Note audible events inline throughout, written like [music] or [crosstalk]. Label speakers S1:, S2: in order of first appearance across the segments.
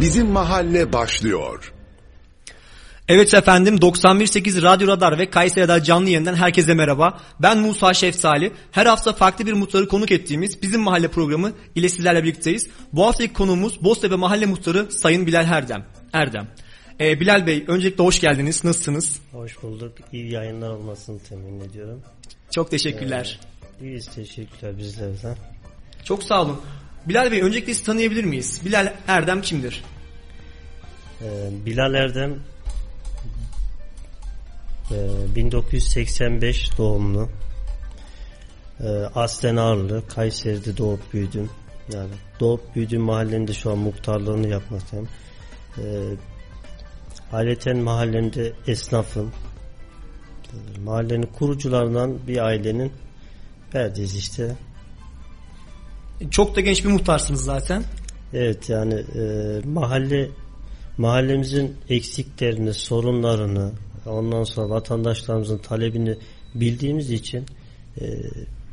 S1: Bizim Mahalle başlıyor.
S2: Evet efendim 91.8 Radyo Radar ve Kayseri Radar canlı yayından herkese merhaba. Ben Musa Şefsali. Her hafta farklı bir muhtarı konuk ettiğimiz Bizim Mahalle programı ile sizlerle birlikteyiz. Bu haftaki konuğumuz Boztepe Mahalle Muhtarı Sayın Bilal Erdem. Erdem. Ee, Bilal Bey öncelikle hoş geldiniz. Nasılsınız?
S3: Hoş bulduk. İyi yayınlar olmasını temin ediyorum.
S2: Çok teşekkürler.
S3: Ee, iyiyiz teşekkürler bizlerden.
S2: Çok sağ olun. Bilal Bey öncelikle sizi tanıyabilir miyiz? Bilal Erdem kimdir?
S3: Ee, Bilal Erdem e, 1985 doğumlu. E, aslen Ağrılı. Kayseri'de doğup büyüdüm. Yani doğup büyüdüğüm mahallemde şu an muhtarlığını yapmaktayım. E, Haleten mahallemde esnafım. Mahallenin kurucularından bir ailenin perdeyiz işte.
S2: Çok da genç bir muhtarsınız zaten.
S3: Evet yani e, mahalle mahallemizin eksiklerini, sorunlarını, ondan sonra vatandaşlarımızın talebini bildiğimiz için e,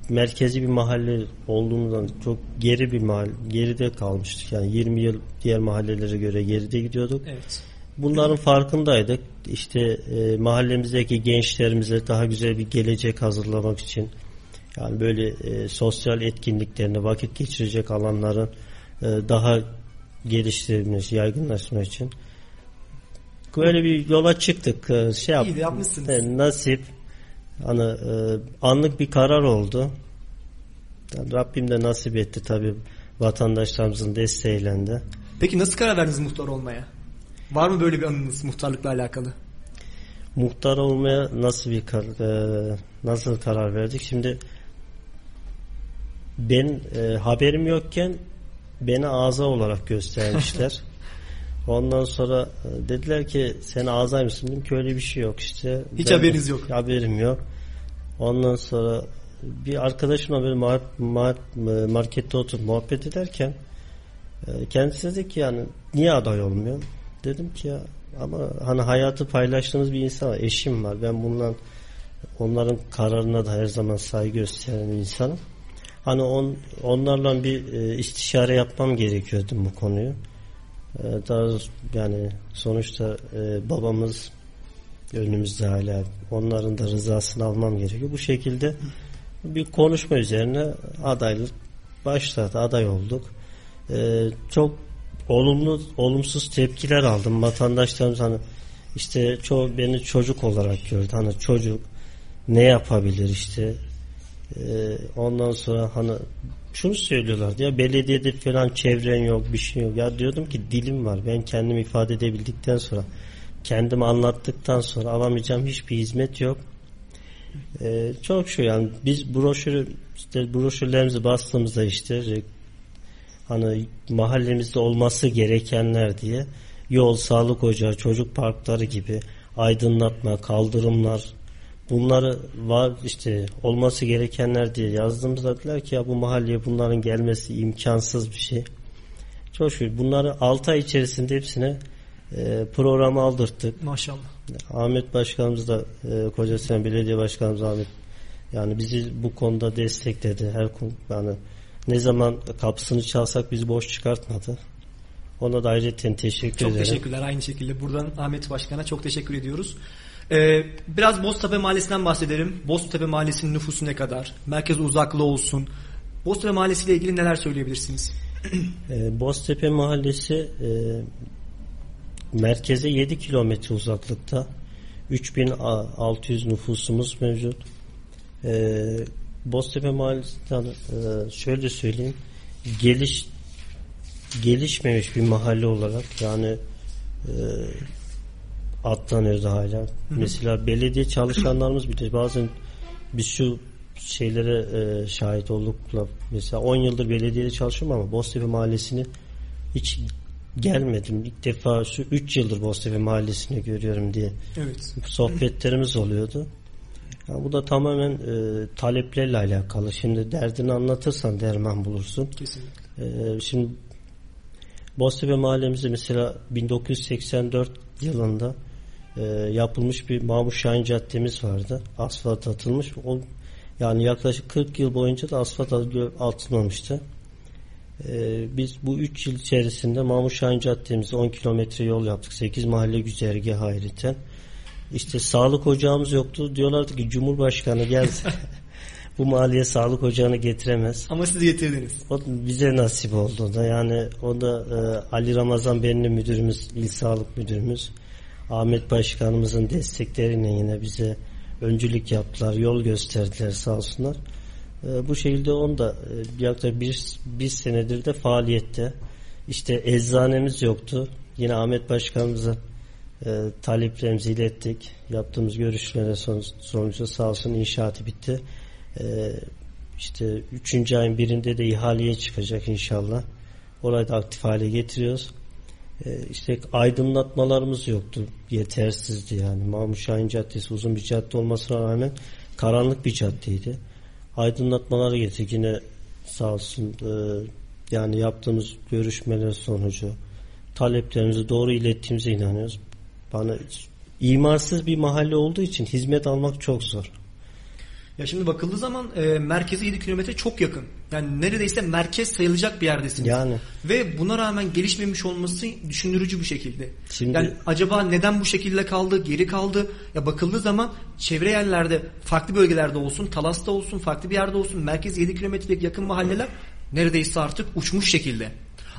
S3: merkezi bir mahalle olduğumuzdan çok geri bir mahalle, geride kalmıştık. Yani 20 yıl diğer mahallelere göre geride gidiyorduk.
S2: Evet.
S3: Bunların farkındaydık. İşte e, mahallemizdeki gençlerimize daha güzel bir gelecek hazırlamak için yani böyle e, sosyal etkinliklerine vakit geçirecek alanların e, daha geliştirilmesi, yaygınlaşması için böyle bir yola çıktık. E, şey
S2: İyi yapmışsınız.
S3: E, nasip hani e, anlık bir karar oldu. Yani Rabbim de nasip etti tabi vatandaşlarımızın desteğiyle de.
S2: Peki nasıl karar verdiniz muhtar olmaya? Var mı böyle bir anınız muhtarlıkla alakalı?
S3: Muhtar olmaya nasıl bir kar, e, nasıl karar verdik? Şimdi ben e, haberim yokken beni ağza olarak göstermişler. [laughs] Ondan sonra e, dediler ki sen ağzaymışsın dedim ki öyle bir şey yok işte.
S2: Hiç
S3: Ben-
S2: haberiniz yok.
S3: Haberim yok. Ondan sonra bir arkadaşımla böyle ma- ma- markette oturup muhabbet ederken e, kendisi dedi ki yani niye aday olmuyor? Dedim ki ya ama hani hayatı paylaştığımız bir insan var. Eşim var. Ben bundan onların kararına da her zaman saygı gösteren insanım. Hani on, onlarla bir e, istişare yapmam gerekiyordu bu konuyu. E, daha yani sonuçta e, babamız önümüzde hala onların da rızasını almam gerekiyor. Bu şekilde bir konuşma üzerine adaylık başladı. Aday olduk. E, çok olumlu olumsuz tepkiler aldım. Vatandaşlarımız hani işte çoğu beni çocuk olarak gördü. Hani çocuk ne yapabilir işte ee, ondan sonra hani şunu söylüyorlar ya belediyede falan çevren yok bir şey yok. Ya diyordum ki dilim var ben kendimi ifade edebildikten sonra kendimi anlattıktan sonra alamayacağım hiçbir hizmet yok. Ee, çok şu yani biz broşürü işte broşürlerimizi bastığımızda işte re- hani mahallemizde olması gerekenler diye yol, sağlık ocağı, çocuk parkları gibi aydınlatma, kaldırımlar bunları var işte olması gerekenler diye yazdığımızda dediler ki ya bu mahalleye bunların gelmesi imkansız bir şey. Çok şükür bunları 6 ay içerisinde hepsine e, programa aldırttık.
S2: Maşallah.
S3: Ahmet Başkanımız da e, Kocasinan Belediye Başkanımız Ahmet yani bizi bu konuda destekledi. Her konu yani ne zaman kapısını çalsak bizi boş çıkartmadı. Ona da ayrıca teşekkür
S2: Çok
S3: ederim.
S2: teşekkürler aynı şekilde. Buradan Ahmet Başkan'a çok teşekkür ediyoruz. Ee, biraz Boztepe Mahallesi'nden bahsedelim. Boztepe Mahallesi'nin nüfusu ne kadar? Merkez uzaklığı olsun. Boztepe Mahallesi ile ilgili neler söyleyebilirsiniz? [clears throat]
S3: E, Boztepe Mahallesi e, merkeze 7 kilometre uzaklıkta. 3600 nüfusumuz mevcut. E, Boztepe Mahallesi'nden e, şöyle söyleyeyim. Geliş gelişmemiş bir mahalle olarak yani e, atlanıyordu hala. Mesela belediye çalışanlarımız bile bazen biz şu şeylere e, şahit olduk. Mesela 10 yıldır belediyede çalışıyorum ama Boztepe Mahallesi'ni hiç gelmedim. İlk defa şu 3 yıldır Boztepe Mahallesi'ni görüyorum diye
S2: Evet.
S3: sohbetlerimiz oluyordu. Ya bu da tamamen e, taleplerle alakalı. Şimdi derdini anlatırsan derman bulursun.
S2: Kesinlikle.
S3: Ee, şimdi Boztepe mahallemizde mesela 1984 yılında e, yapılmış bir Mahmut Şahin Caddemiz vardı. Asfalt atılmış. O, yani yaklaşık 40 yıl boyunca da asfalt atılmamıştı. Ee, biz bu 3 yıl içerisinde Mahmut Şahin Caddemizi 10 kilometre yol yaptık. 8 mahalle güzergahı ayrıten. İşte sağlık ocağımız yoktu. Diyorlardı ki Cumhurbaşkanı gelse [laughs] bu mahalleye sağlık ocağını getiremez.
S2: Ama siz getirdiniz.
S3: O bize nasip oldu da yani o da e, Ali Ramazan Benli müdürümüz, il sağlık müdürümüz Ahmet Başkanımızın destekleriyle yine bize öncülük yaptılar, yol gösterdiler sağ olsunlar. E, bu şekilde onu da e, yaklaşık bir, bir senedir de faaliyette. İşte eczanemiz yoktu. Yine Ahmet Başkanımıza e, taleplerimizi ilettik. Yaptığımız görüşmeler sonucu, sonucu sağ olsun inşaatı bitti. E, işte 3. ayın birinde de ihaleye çıkacak inşallah. Orayı da aktif hale getiriyoruz. E, işte aydınlatmalarımız yoktu. Yetersizdi yani. Mahmut Şahin Caddesi uzun bir cadde olmasına rağmen karanlık bir caddeydi. Aydınlatmaları getirdik yine sağ olsun e, yani yaptığımız görüşmeler sonucu taleplerimizi doğru ilettiğimize inanıyoruz. Bana imarsız bir mahalle olduğu için hizmet almak çok zor.
S2: Ya şimdi bakıldığı zaman e, merkeze 7 kilometre çok yakın. Yani neredeyse merkez sayılacak bir yerdesiniz.
S3: Yani.
S2: Ve buna rağmen gelişmemiş olması düşündürücü bir şekilde.
S3: Şimdi-
S2: yani acaba neden bu şekilde kaldı, geri kaldı? Ya bakıldığı zaman çevre yerlerde, farklı bölgelerde olsun, Talas'ta olsun, farklı bir yerde olsun, merkez 7 kilometrelik yakın mahalleler neredeyse artık uçmuş şekilde.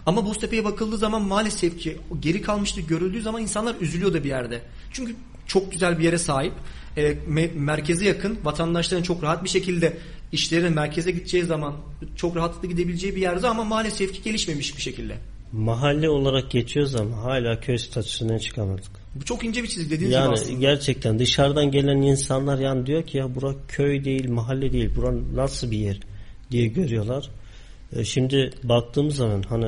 S2: Ama Boztepe'ye bakıldığı zaman maalesef ki geri kalmışlık görüldüğü zaman insanlar üzülüyor da bir yerde. Çünkü çok güzel bir yere sahip. E, me- merkeze yakın vatandaşların çok rahat bir şekilde işlerine merkeze gideceği zaman çok rahatlıkla gidebileceği bir yerde ama maalesef ki gelişmemiş bir şekilde.
S3: Mahalle olarak geçiyoruz ama hala köy statüsünden çıkamadık.
S2: Bu çok ince bir çizgi dediğiniz gibi
S3: Yani
S2: aslında.
S3: gerçekten dışarıdan gelen insanlar yani diyor ki ya bura köy değil, mahalle değil, bura nasıl bir yer diye görüyorlar. E, şimdi baktığımız zaman hani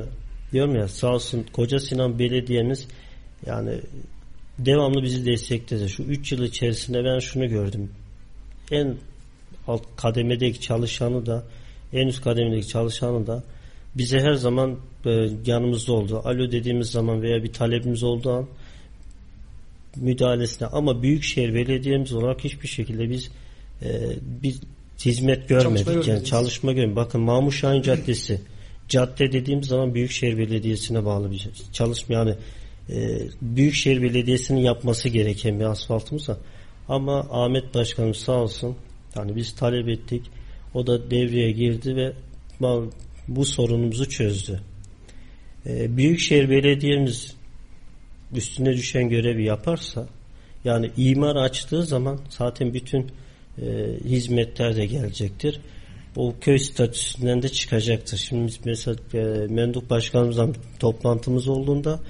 S3: diyorum ya sağ olsun Koca Sinan Belediye'miz yani devamlı bizi destekledi. Şu 3 yıl içerisinde ben şunu gördüm. En alt kademedeki çalışanı da en üst kademedeki çalışanı da bize her zaman e, yanımızda oldu. Alo dediğimiz zaman veya bir talebimiz olduğu an müdahalesine ama Büyükşehir Belediye'miz olarak hiçbir şekilde biz e, biz hizmet görmedik.
S2: Çalışma
S3: yani çalışma görmedik. Bakın Mahmut Şahin Caddesi cadde dediğimiz zaman Büyükşehir Belediyesi'ne bağlı bir çalışma yani e, Büyükşehir Belediyesi'nin yapması gereken bir asfaltımız var. Ama Ahmet Başkanım sağ olsun yani biz talep ettik. O da devreye girdi ve bu sorunumuzu çözdü. E, Büyükşehir Belediye'miz üstüne düşen görevi yaparsa yani imar açtığı zaman zaten bütün e, hizmetler de gelecektir. O köy statüsünden de çıkacaktır. Şimdi biz mesela e, Menduh Başkanımızla toplantımız olduğunda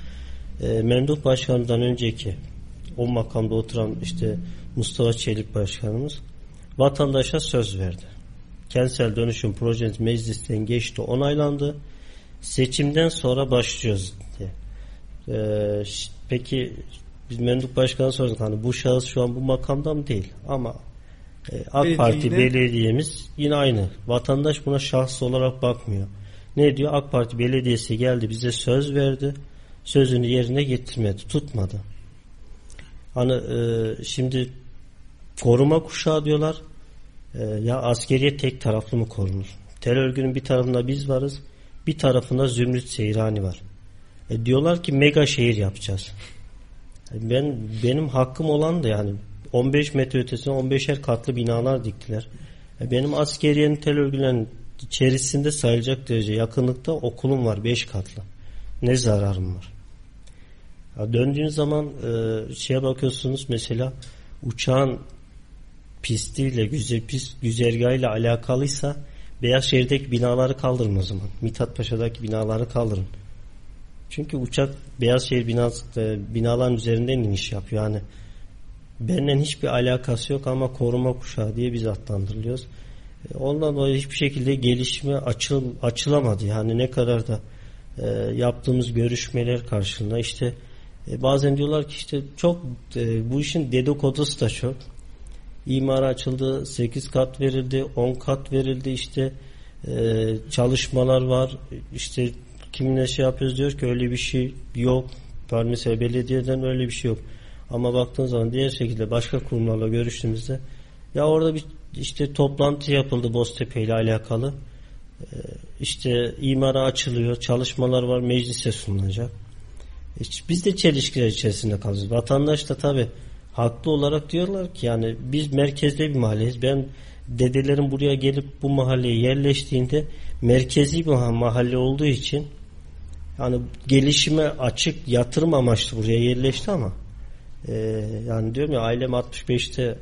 S3: e, Menduh Başkanımızdan önceki o makamda oturan işte Mustafa Çelik Başkanımız vatandaşa söz verdi. Kentsel dönüşüm projesi meclisten geçti, onaylandı. Seçimden sonra başlıyoruz diye. Ee, peki biz Menduk Başkan'a sorduk hani bu şahıs şu an bu makamda mı değil ama AK
S2: Belediye
S3: Parti belediyemiz yine aynı. Vatandaş buna şahıs olarak bakmıyor. Ne diyor? AK Parti belediyesi geldi bize söz verdi. Sözünü yerine getirmedi, tutmadı. Hani e, şimdi koruma kuşağı diyorlar. E, ya askeriye tek taraflı mı korunur? Terör örgünün bir tarafında biz varız, bir tarafında Zümrüt Seyrani var. E, diyorlar ki mega şehir yapacağız. E, Ben benim hakkım olan da yani 15 metre ötesine 15'er katlı binalar diktiler. E, benim askeriyenin terör örgülerinin içerisinde sayılacak derece yakınlıkta okulum var 5 katlı. Ne zararım var? Ya döndüğünüz zaman e, şeye bakıyorsunuz mesela uçağın pistiyle güzel pist güzergahıyla alakalıysa Beyazşehir'deki binaları kaldırın o zaman. Mithat Paşa'daki binaları kaldırın. Çünkü uçak Beyazşehir binası, e, binaların üzerinden iniş yapıyor. Yani benden hiçbir alakası yok ama koruma kuşağı diye biz adlandırılıyoruz. E, Ondan dolayı hiçbir şekilde gelişme açıl, açılamadı. Yani ne kadar da e, yaptığımız görüşmeler karşılığında işte e, bazen diyorlar ki işte çok e, bu işin dedikodusu da çok. İmara açıldı, 8 kat verildi, 10 kat verildi işte e, çalışmalar var. İşte kiminle şey yapıyoruz diyor ki öyle bir şey yok. Mesela belediyeden öyle bir şey yok. Ama baktığın zaman diğer şekilde başka kurumlarla görüştüğümüzde ya orada bir işte toplantı yapıldı Boztepe ile alakalı. işte imara açılıyor, çalışmalar var, meclise sunulacak. İşte biz de çelişkiler içerisinde kalıyoruz. Vatandaş da tabi haklı olarak diyorlar ki yani biz merkezde bir mahalleyiz. Ben dedelerim buraya gelip bu mahalleye yerleştiğinde merkezi bir mahalle olduğu için yani gelişime açık yatırım amaçlı buraya yerleşti ama e, yani diyorum ya ailem 65'te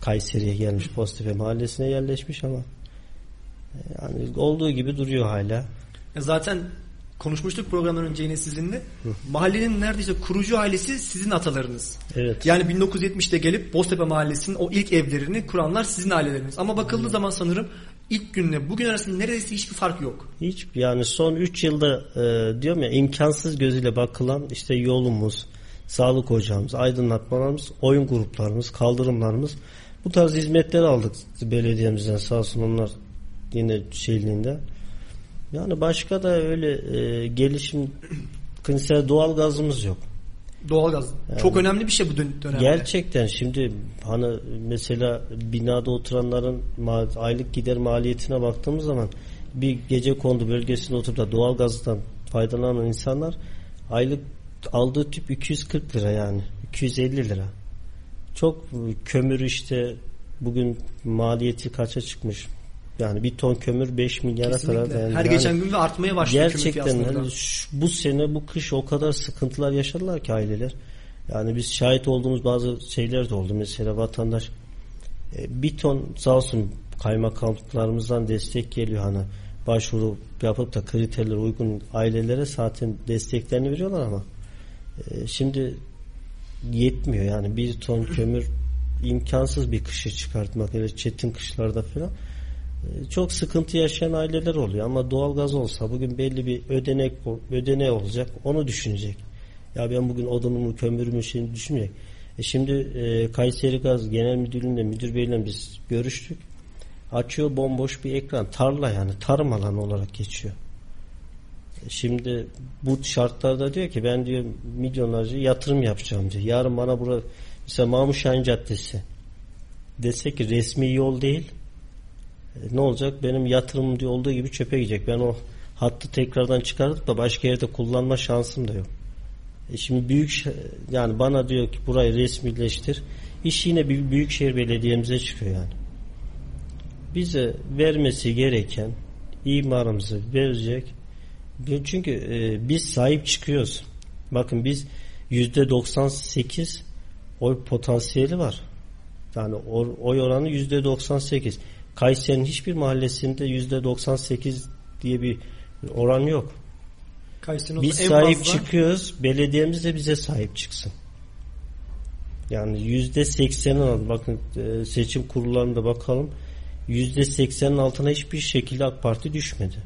S3: Kayseri'ye gelmiş Posttepe mahallesine yerleşmiş ama e, yani olduğu gibi duruyor hala.
S2: Ya zaten konuşmuştuk programdan önce yine sizinle. Mahallenin neredeyse kurucu ailesi sizin atalarınız.
S3: Evet.
S2: Yani 1970'te gelip Boztepe Mahallesi'nin o ilk evlerini kuranlar sizin aileleriniz. Ama bakıldığı zaman sanırım ilk günle bugün arasında neredeyse hiçbir fark yok.
S3: Hiç yani son 3 yılda e, diyorum ya imkansız gözüyle bakılan işte yolumuz, sağlık ocağımız, aydınlatmalarımız, oyun gruplarımız, kaldırımlarımız bu tarz hizmetleri aldık belediyemizden sağ olsun onlar yine şeyliğinde. Yani başka da öyle e, gelişim mesela doğal gazımız yok.
S2: Doğalgaz. Çok önemli bir şey bu dön- dönemde.
S3: Gerçekten şimdi hani mesela binada oturanların aylık gider maliyetine baktığımız zaman bir gece kondu bölgesinde oturup da doğalgazdan faydalanan insanlar aylık aldığı tüp 240 lira yani 250 lira. Çok kömür işte bugün maliyeti kaça çıkmış? Yani bir ton kömür 5 milyara
S2: Kesinlikle.
S3: kadar. dayanıyor.
S2: Her
S3: Yani
S2: geçen gün ve artmaya başlıyor
S3: Gerçekten hani şu- bu sene bu kış o kadar sıkıntılar yaşadılar ki aileler. Yani biz şahit olduğumuz bazı şeyler de oldu. Mesela vatandaş e, bir ton sağ olsun kaymakamlıklarımızdan destek geliyor hani başvuru yapıp da kriterlere uygun ailelere zaten desteklerini veriyorlar ama e, şimdi yetmiyor yani. Bir ton kömür imkansız bir kışı çıkartmak hele çetin kışlarda falan. E, çok sıkıntı yaşayan aileler oluyor. Ama doğalgaz olsa bugün belli bir ödenek ödeneği olacak onu düşünecek. Ya ben bugün odunumu kömürümü şimdi düşünmeyecek e şimdi e, Kayseri Gaz Genel Müdürlüğü'nde müdür beyle biz görüştük. Açıyor bomboş bir ekran. Tarla yani tarım alanı olarak geçiyor Şimdi bu şartlarda diyor ki ben diyor milyonlarca yatırım yapacağım diyor. Yarın bana bura mesela Mahmut Şahin Caddesi dese ki resmi yol değil e, ne olacak? Benim yatırımım diyor olduğu gibi çöpe gidecek. Ben o hattı tekrardan çıkartıp da başka yerde kullanma şansım da yok. E şimdi büyük yani bana diyor ki burayı resmileştir. İş yine bir büyükşehir belediyemize çıkıyor yani. Bize vermesi gereken imarımızı verecek. Çünkü e, biz sahip çıkıyoruz. Bakın biz yüzde 98 oy potansiyeli var. Yani oy oranı yüzde 98. Kayseri'nin hiçbir mahallesinde yüzde 98 diye bir oran yok.
S2: Kayseri'nin
S3: Biz sahip
S2: fazla-
S3: çıkıyoruz. Belediyemiz de bize sahip çıksın. Yani yüzde seksenin bakın e, seçim kurullarında bakalım yüzde seksenin altına hiçbir şekilde AK Parti düşmedi.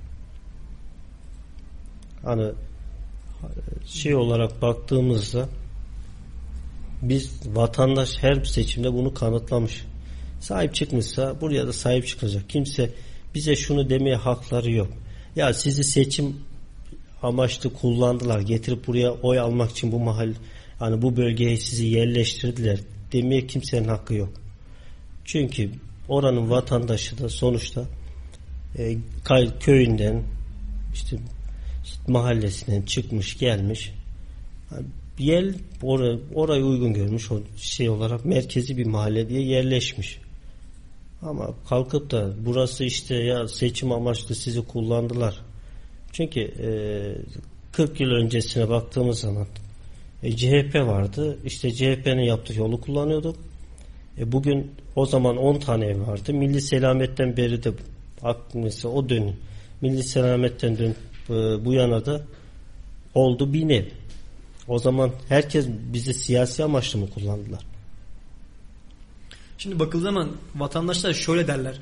S3: Hani şey olarak baktığımızda biz vatandaş her seçimde bunu kanıtlamış. Sahip çıkmışsa buraya da sahip çıkacak. Kimse bize şunu demeye hakları yok. Ya sizi seçim amaçlı kullandılar. Getirip buraya oy almak için bu mahal hani bu bölgeye sizi yerleştirdiler demeye kimsenin hakkı yok. Çünkü oranın vatandaşı da sonuçta e, köyünden işte, işte mahallesinden çıkmış gelmiş yer oraya, orayı uygun görmüş o şey olarak merkezi bir mahalle diye yerleşmiş. Ama kalkıp da burası işte ya seçim amaçlı sizi kullandılar. Çünkü e, 40 yıl öncesine baktığımız zaman e, CHP vardı. İşte CHP'nin yaptığı yolu kullanıyorduk. E, bugün o zaman 10 tane ev vardı. Milli Selamet'ten beri de mesela o dönüm Milli Selamet'ten dön e, bu yana da oldu bin ev. O zaman herkes bizi siyasi amaçlı mı kullandılar?
S2: Şimdi bakıldığı zaman vatandaşlar şöyle derler.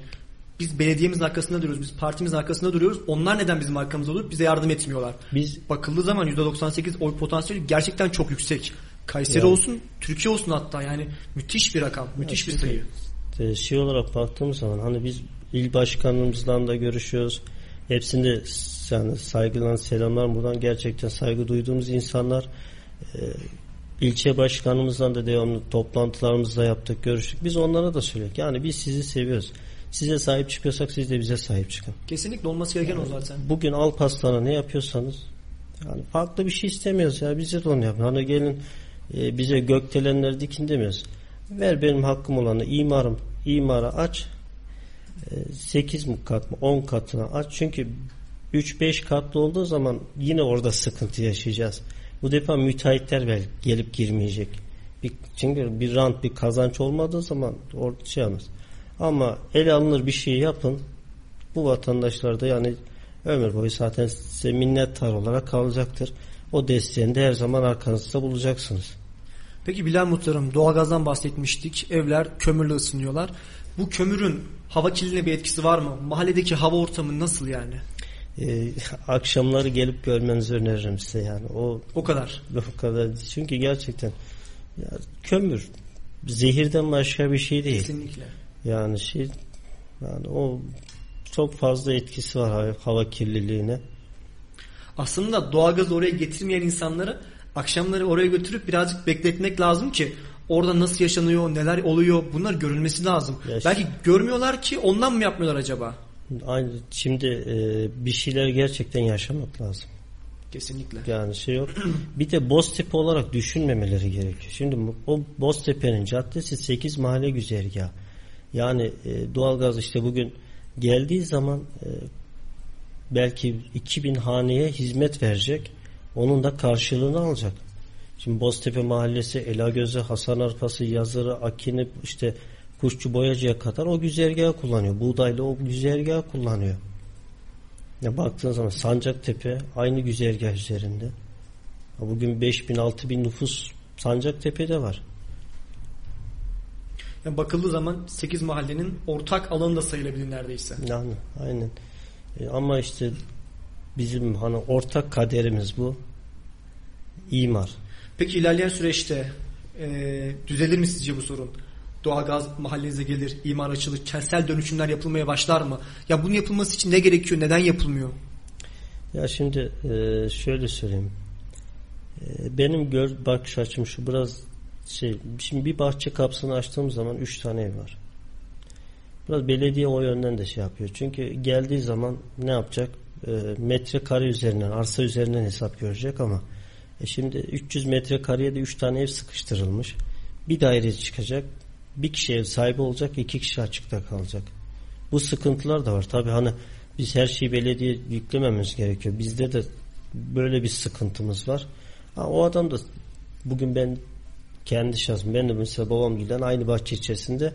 S2: Biz belediyemizin arkasında duruyoruz. Biz partimizin arkasında duruyoruz. Onlar neden bizim arkamızda olup bize yardım etmiyorlar?
S3: Biz
S2: Bakıldığı zaman %98 oy potansiyeli gerçekten çok yüksek. Kayseri
S3: Yani.
S2: olsun, Türkiye olsun hatta yani müthiş bir rakam, müthiş bir sayı.
S3: e, şey olarak baktığımız zaman hani biz il başkanımızla da görüşüyoruz. Hepsinde yani saygılan selamlar buradan gerçekten saygı duyduğumuz insanlar e, ilçe başkanımızla da devamlı toplantılarımızda yaptık görüştük. Biz onlara da söyledik. Yani biz sizi seviyoruz. Size sahip çıkıyorsak siz de bize sahip çıkın.
S2: Kesinlikle olması gereken o zaten.
S3: Bugün Alparslan'a ne yapıyorsanız yani farklı bir şey istemiyoruz ya bize de onu yapın. Hani gelin e, bize gökdelenleri dikin demiyoruz. Ver benim hakkım olanı imarım imara aç e, 8 mi kat mı 10 katına aç çünkü 3-5 katlı olduğu zaman yine orada sıkıntı yaşayacağız. Bu defa müteahhitler belki gelip girmeyecek. Bir, çünkü bir rant bir kazanç olmadığı zaman orada şey olmaz. Ama el alınır bir şey yapın. Bu vatandaşlar da yani ömür boyu zaten size minnettar olarak kalacaktır. O desteğini de her zaman arkanızda bulacaksınız.
S2: Peki Bilal Muhtarım doğalgazdan bahsetmiştik. Evler kömürle ısınıyorlar. Bu kömürün hava kirliliğine bir etkisi var mı? Mahalledeki hava ortamı nasıl yani?
S3: Ee, akşamları gelip görmenizi öneririm size yani. O
S2: O kadar.
S3: o kadar. Çünkü gerçekten ya, kömür zehirden başka bir şey değil.
S2: Kesinlikle.
S3: Yani şey yani o çok fazla etkisi var hava- hava kirliliğine.
S2: Aslında doğalgazı oraya getirmeyen insanları akşamları oraya götürüp birazcık bekletmek lazım ki orada nasıl yaşanıyor, neler oluyor bunlar görülmesi lazım.
S3: Ya işte-
S2: Belki görmüyorlar ki ondan mı yapmıyorlar acaba?
S3: Aynı şimdi e, bir şeyler gerçekten yaşamak lazım.
S2: Kesinlikle.
S3: Yani şey yok. [clears throat] Bir de Boztepe olarak düşünmemeleri gerekiyor. Şimdi o Boztepe'nin caddesi 8 mahalle güzergahı. Yani e, doğalgaz işte bugün geldiği zaman e, belki 2000 haneye hizmet verecek. Onun da karşılığını alacak. Şimdi Boztepe mahallesi, Elagözü, Hasan Arpası, Yazırı, Akini, işte Kuşçu Boyacı'ya kadar o güzergahı kullanıyor. Buğdaylı o güzergahı kullanıyor. Ya baktığın zaman Sancaktepe aynı güzergah üzerinde. Ya Bugün 5000 6000 nüfus Sancaktepe'de var.
S2: Yani bakıldığı zaman 8 mahallenin ortak alanı da sayılabilir neredeyse.
S3: Yani aynen. E, ama işte bizim hani ortak kaderimiz bu. İmar.
S2: Peki ilerleyen süreçte e, düzelir mi sizce bu sorun? Doğalgaz mahallenize gelir, imar açılır, kentsel dönüşümler yapılmaya başlar mı? Ya bunun yapılması için ne gerekiyor, neden yapılmıyor?
S3: Ya şimdi e, şöyle söyleyeyim. E, benim gör, bakış açım şu biraz şey. Şimdi bir bahçe kapısını açtığım zaman üç tane ev var. Biraz belediye o yönden de şey yapıyor. Çünkü geldiği zaman ne yapacak? E, metrekare üzerinden, arsa üzerinden hesap görecek ama e şimdi 300 metrekareye de 3 tane ev sıkıştırılmış. Bir daire çıkacak. Bir kişi ev sahibi olacak, iki kişi açıkta kalacak. Bu sıkıntılar da var. Tabii hani biz her şeyi belediye yüklememiz gerekiyor. Bizde de böyle bir sıkıntımız var. Ha, o adam da bugün ben kendi şahsım ben de mesela babam giden aynı bahçe içerisinde e,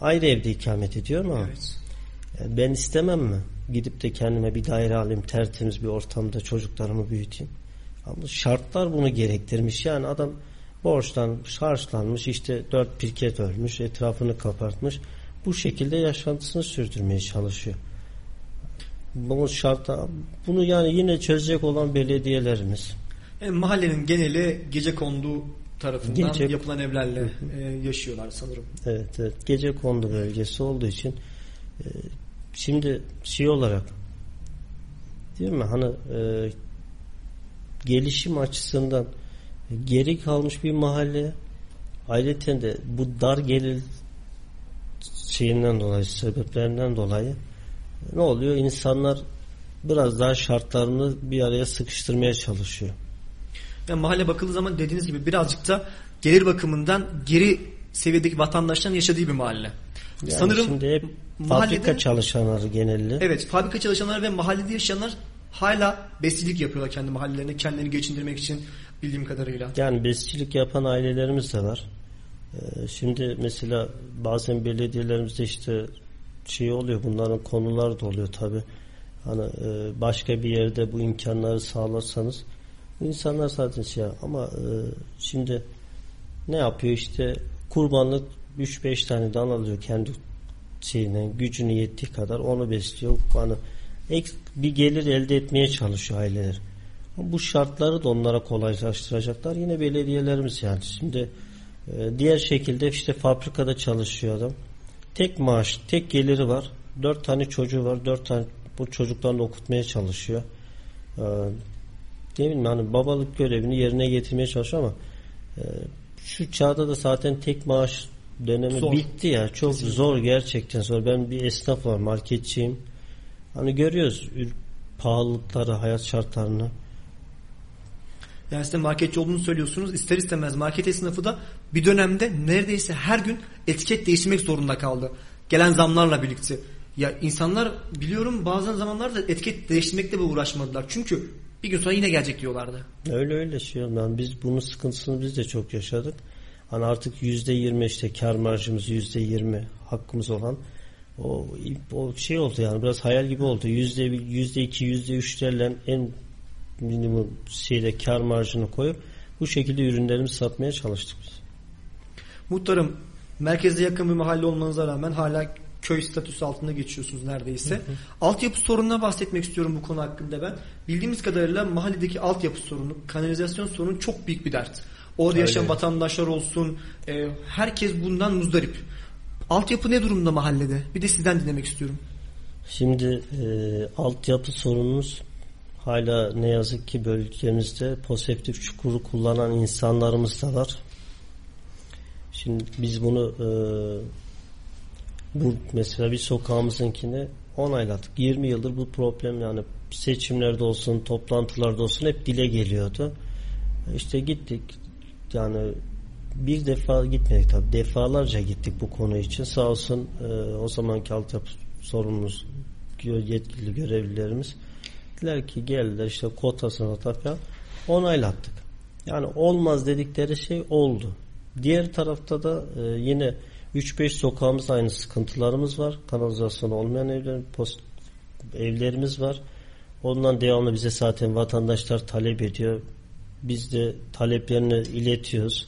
S3: ayrı evde ikamet ediyorum ama
S2: Evet.
S3: yani ben istemem mi? Gidip de kendime bir daire alayım, tertemiz bir ortamda çocuklarımı büyüteyim. Ama şartlar bunu gerektirmiş. Yani adam borçlanmış, harçlanmış, işte dört pirket örmüş, etrafını kapatmış. Bu şekilde yaşantısını sürdürmeye çalışıyor. Bu şartta bunu yani yine çözecek olan belediyelerimiz.
S2: Yani mahallenin geneli gece kondu tarafından
S3: Gece-
S2: yapılan evlerle e, yaşıyorlar sanırım.
S3: Evet, evet. Gece kondu bölgesi olduğu için e, şimdi şey olarak değil mi hani e, gelişim açısından geri kalmış bir mahalle ayrıca de bu dar gelir şeyinden dolayı sebeplerinden dolayı ne oluyor insanlar biraz daha şartlarını bir araya sıkıştırmaya çalışıyor.
S2: Yani mahalle bakıldığı zaman dediğiniz gibi birazcık da gelir bakımından geri seviyedeki vatandaşların yaşadığı bir mahalle.
S3: Yani
S2: sanırım
S3: şimdi hep
S2: mahallede-
S3: fabrika çalışanları genelde
S2: Evet fabrika çalışanlar ve mahallede yaşayanlar hala besilik yapıyorlar kendi mahallelerinde kendilerini geçindirmek için bildiğim kadarıyla.
S3: Yani besicilik yapan ailelerimiz de var. Ee, Şimdi mesela bazen belediyelerimizde işte şey oluyor bunların konuları da oluyor tabi. Hani e, başka bir yerde bu imkanları sağlarsanız insanlar zaten şey ama e, şimdi ne yapıyor işte kurbanlık 3-5 tane dan alıyor kendi şeyine gücünü yettiği kadar onu besliyor. Hani ek bir gelir elde etmeye çalışıyor aileler. Bu şartları da onlara kolaylaştıracaklar. Yine belediyelerimiz yani. Şimdi e, diğer şekilde işte fabrikada çalışıyor adam. Tek maaş, tek geliri var. Dört tane çocuğu var. Dört tane bu çocuklarını okutmaya çalışıyor. E, ne bileyim hani babalık görevini yerine getirmeye çalışıyor ama e, şu çağda da zaten tek maaş dönemi
S2: Zor.
S3: bitti ya. Çok
S2: Kesinlikle.
S3: zor gerçekten zor. Ben bir esnaf var, marketçiyim. Hani görüyoruz pahalılıkları, hayat şartlarını.
S2: Yani siz de marketçi olduğunu söylüyorsunuz. İster istemez market esnafı da bir dönemde neredeyse her gün etiket değiştirmek zorunda kaldı. Gelen zamlarla birlikte. Ya insanlar biliyorum bazen zamanlarda etiket değiştirmekle bile uğraşmadılar. Çünkü bir gün sonra yine gelecek diyorlardı.
S3: Öyle öyle şey. Yani biz bunun sıkıntısını biz de çok yaşadık. Hani artık yüzde yirmi işte kar marjımız yüzde yirmi hakkımız olan o, o şey oldu yani biraz hayal gibi oldu. Yüzde yüzde iki yüzde üçlerle en minimum şeyde kar marjını koyup bu şekilde ürünlerimizi satmaya çalıştık biz.
S2: Muhtarım merkeze yakın bir mahalle olmanıza rağmen hala köy statüsü altında geçiyorsunuz neredeyse. Altyapı sorununa bahsetmek istiyorum bu konu hakkında ben. Bildiğimiz kadarıyla mahalledeki altyapı sorunu, kanalizasyon sorunu çok büyük bir dert. Orada
S3: Öyle.
S2: yaşayan vatandaşlar olsun, e, herkes bundan muzdarip. Altyapı ne durumda mahallede? Bir de sizden dinlemek istiyorum.
S3: Şimdi e, altyapı sorunumuz hala ne yazık ki bölgemizde poseptif çukuru kullanan insanlarımız da var. Şimdi biz bunu e, bu mesela bir sokağımızınkini onayladık. 20 yıldır bu problem yani seçimlerde olsun, toplantılarda olsun hep dile geliyordu. İşte gittik yani bir defa gitmedik tabii. Defalarca gittik bu konu için. Sağ olsun e, o zamanki altyapı sorumlumuz yetkili görevlilerimiz dediler ki geldiler işte kotasını falan onaylattık. Yani olmaz dedikleri şey oldu. Diğer tarafta da e, yine 3-5 sokağımızda aynı sıkıntılarımız var. Kanalizasyon olmayan evler, post, evlerimiz var. Ondan devamlı bize zaten vatandaşlar talep ediyor. Biz de taleplerini iletiyoruz.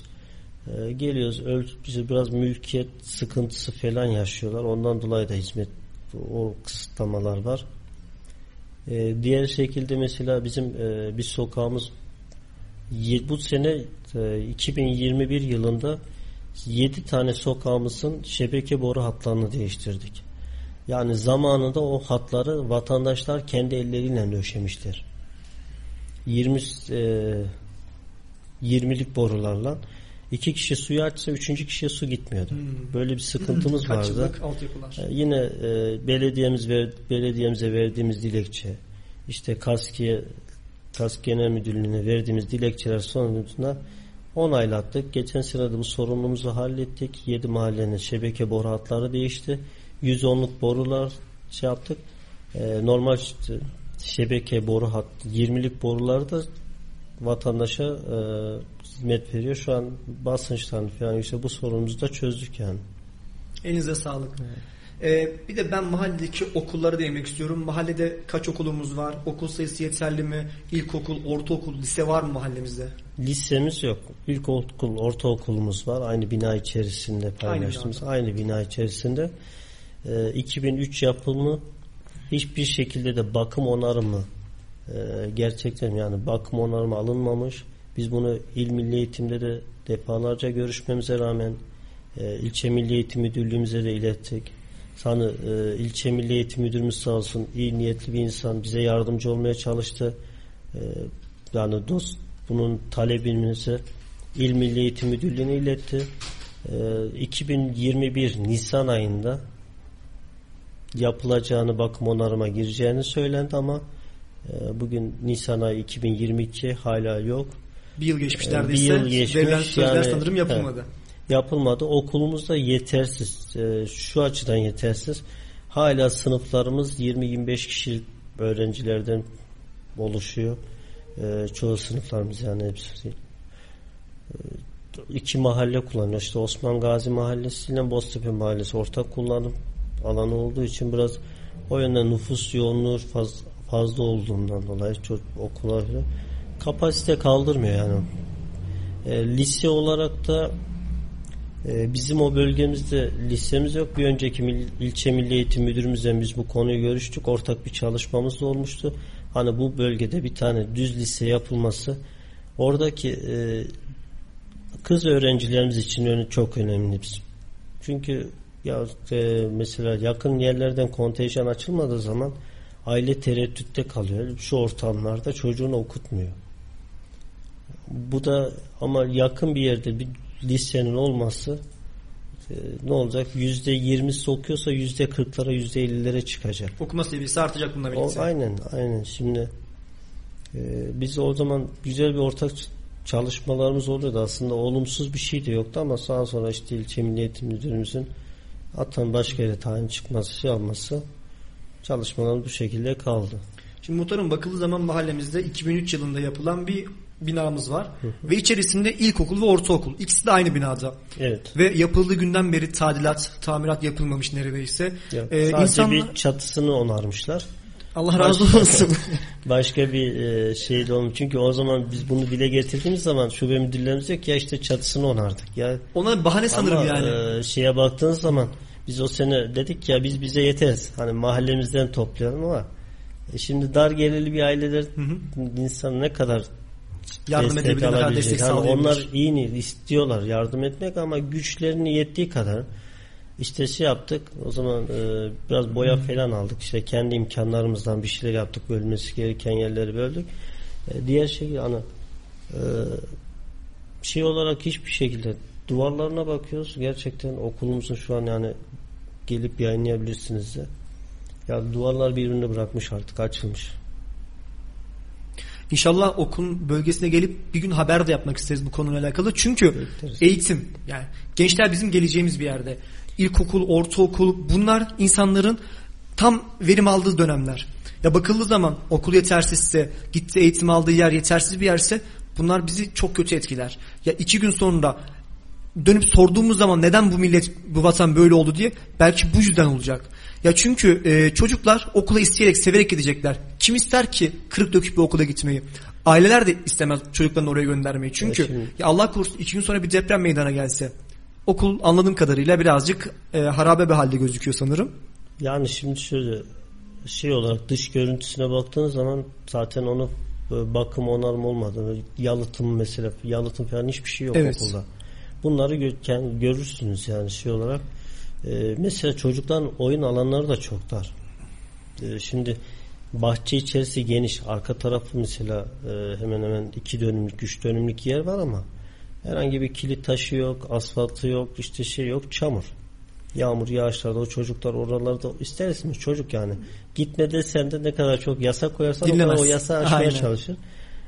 S3: Ee, geliyoruz bize biraz mülkiyet sıkıntısı falan yaşıyorlar. Ondan dolayı da hizmet o kısıtlamalar var. Ee, diğer şekilde mesela bizim e, bir sokağımız bu sene e, 2021 yılında 7 tane sokağımızın şebeke boru hatlarını değiştirdik. Yani zamanında o hatları vatandaşlar kendi elleriyle döşemişler. 20 e, 20'lik borularla iki kişi suyu açsa üçüncü kişiye su gitmiyordu.
S2: Hmm.
S3: Böyle bir sıkıntımız
S2: Kaç
S3: vardı.
S2: altyapılar.
S3: E, Yine e, belediyemiz ver, belediyemize verdiğimiz dilekçe işte KASKİ'ye KASK Genel Müdürlüğü'ne verdiğimiz dilekçeler sonucunda onaylattık. Geçen sene de bu sorunumuzu hallettik. 7 mahallenin şebeke boru hatları değişti. 110'luk borular şey yaptık. E, normal şebeke boru hat 20'lik boruları da vatandaşa e, hizmet veriyor. Şu an basınçtan falan işte bu sorunumuzu da çözdük yani.
S2: Elinize sağlık. Ee, bir de ben mahalledeki okullara değinmek istiyorum. Mahallede kaç okulumuz var? Okul sayısı yeterli mi? İlkokul, ortaokul, lise var mı mahallemizde?
S3: Lisemiz yok. İlkokul, ortaokulumuz var. Aynı bina içerisinde paylaştığımız. Aynı, bina içerisinde. Ee, 2003 yapımı hiçbir şekilde de bakım onarımı e, gerçekten yani bakım onarımı alınmamış. Biz bunu İl Milli Eğitim'de de defalarca görüşmemize rağmen e, ilçe Milli Eğitim Müdürlüğümüze de ilettik. Sanı e, ilçe Milli Eğitim Müdürümüz sağ olsun iyi niyetli bir insan bize yardımcı olmaya çalıştı. E, yani dost bunun talebimizi İl Milli Eğitim Müdürlüğü'ne iletti. E, 2021 Nisan ayında yapılacağını bakım onarıma gireceğini söylendi ama e, bugün Nisan ayı 2022 hala yok.
S2: Bir yıl geçmiş
S3: Ee,
S2: neredeyse.
S3: bir yıl geçmiş.
S2: Verilen sözler
S3: Yani,
S2: sanırım yapılmadı.
S3: yapılmadı. Okulumuz da yetersiz. Ee, şu açıdan yetersiz. Hala sınıflarımız 20-25 kişi öğrencilerden oluşuyor. Ee, çoğu sınıflarımız yani hepsi değil. Ee, iki mahalle kullanıyor. İşte Osman Gazi Mahallesi ile Boztepe Mahallesi ortak kullanım alanı olduğu için biraz o yönden nüfus yoğunluğu fazla, fazla olduğundan dolayı çok okullar falan kapasite kaldırmıyor yani. E, lise olarak da e, bizim o bölgemizde lisemiz yok. Bir önceki mil, ilçe milli eğitim müdürümüzle biz bu konuyu görüştük. Ortak bir çalışmamız da olmuştu. Hani bu bölgede bir tane düz lise yapılması oradaki e, kız öğrencilerimiz için çok önemli bizim. Çünkü ya e, mesela yakın yerlerden kontenjan açılmadığı zaman aile tereddütte kalıyor. Şu ortamlarda çocuğunu okutmuyor. Bu da ama yakın bir yerde bir lisenin olması e, ne olacak? Yüzde yirmisi okuyorsa yüzde kırklara yüzde ellilere çıkacak.
S2: Okuma seviyesi artacak bununla
S3: O,
S2: birlikte.
S3: aynen aynen şimdi e, biz o zaman güzel bir ortak çalışmalarımız oluyordu aslında olumsuz bir şey de yoktu ama sağa sonra işte ilçe milliyet müdürümüzün atan başka yere tayin çıkması şey alması çalışmalar bu şekilde kaldı.
S2: Şimdi muhtarım bakıldığı zaman mahallemizde 2003 yılında yapılan bir binamız var. Ve içerisinde ilkokul ve ortaokul. İkisi de aynı binada.
S3: Evet.
S2: Ve yapıldığı günden beri tadilat, tamirat yapılmamış neredeyse.
S3: Ya,
S2: Ee,
S3: sadece
S2: insanlar-
S3: bir çatısını onarmışlar.
S2: Allah razı olsun. [laughs]
S3: Başka bir e, şey de olmuş. Çünkü o zaman biz bunu dile getirdiğimiz zaman şube müdürlerimiz diyor ki ya işte çatısını onardık. Ya
S2: Ona bahane sanırım
S3: Ama
S2: yani.
S3: e, şeye baktığınız zaman biz o sene dedik ya biz bize yeteriz. Hani mahallemizden toplayalım ama e, şimdi dar gelirli bir aileler insan ne kadar
S2: Yardım
S3: destek
S2: edebilir, kadar destek sağlayabilir.
S3: onlar iyi niyet istiyorlar yardım etmek ama güçlerini yettiği kadar işte şey yaptık o zaman e, biraz boya falan aldık. İşte kendi imkanlarımızdan bir şeyler yaptık bölmesi gereken yerleri böldük. E, diğer şey hani e, şey olarak hiçbir şekilde duvarlarına bakıyoruz. Gerçekten okulumuzun şu an yani gelip yayınlayabilirsiniz de ya duvarlar birbirini bırakmış artık açılmış
S2: İnşallah okulun bölgesine gelip bir gün haber de yapmak isteriz bu konuyla alakalı. Çünkü
S3: Bekleriz.
S2: eğitim yani gençler bizim geleceğimiz bir yerde. İlkokul, ortaokul bunlar insanların tam verim aldığı dönemler. Ya bakıldığı zaman okul yetersizse, gitti eğitim aldığı yer yetersiz bir yerse bunlar bizi çok kötü etkiler. Ya iki gün sonra dönüp sorduğumuz zaman neden bu millet bu vatan böyle oldu diye belki bu yüzden olacak. Ya çünkü e, çocuklar okula isteyerek severek gidecekler. Kim ister ki kırık dökük bir okula gitmeyi? Aileler de istemez çocuklarını oraya göndermeyi. Çünkü
S3: Ya şimdi-
S2: ya Allah korusun iki gün sonra bir deprem meydana gelse okul anladığım kadarıyla birazcık e, harabe bir halde gözüküyor sanırım.
S3: Yani şimdi şöyle şey olarak dış görüntüsüne baktığınız zaman zaten onu e, bakım onarım olmadı. Yalıtım mesela yalıtım falan hiçbir şey yok
S2: Evet.
S3: okulda. Bunları gö- kend- görürsünüz yani şey olarak. E, mesela çocukların oyun alanları da çok dar. E, şimdi bahçe içerisi geniş. Arka tarafı mesela e, hemen hemen iki dönümlük, üç dönümlük yer var ama herhangi bir kilit taşı yok, asfaltı yok, işte şey yok, çamur. Yağmur yağışlarda o çocuklar oralarda istersiniz çocuk yani. Gitme desen de ne kadar çok yasak koyarsan o,
S2: Dinlemez.
S3: o yasağı aşmaya
S2: Aynen.
S3: çalışır.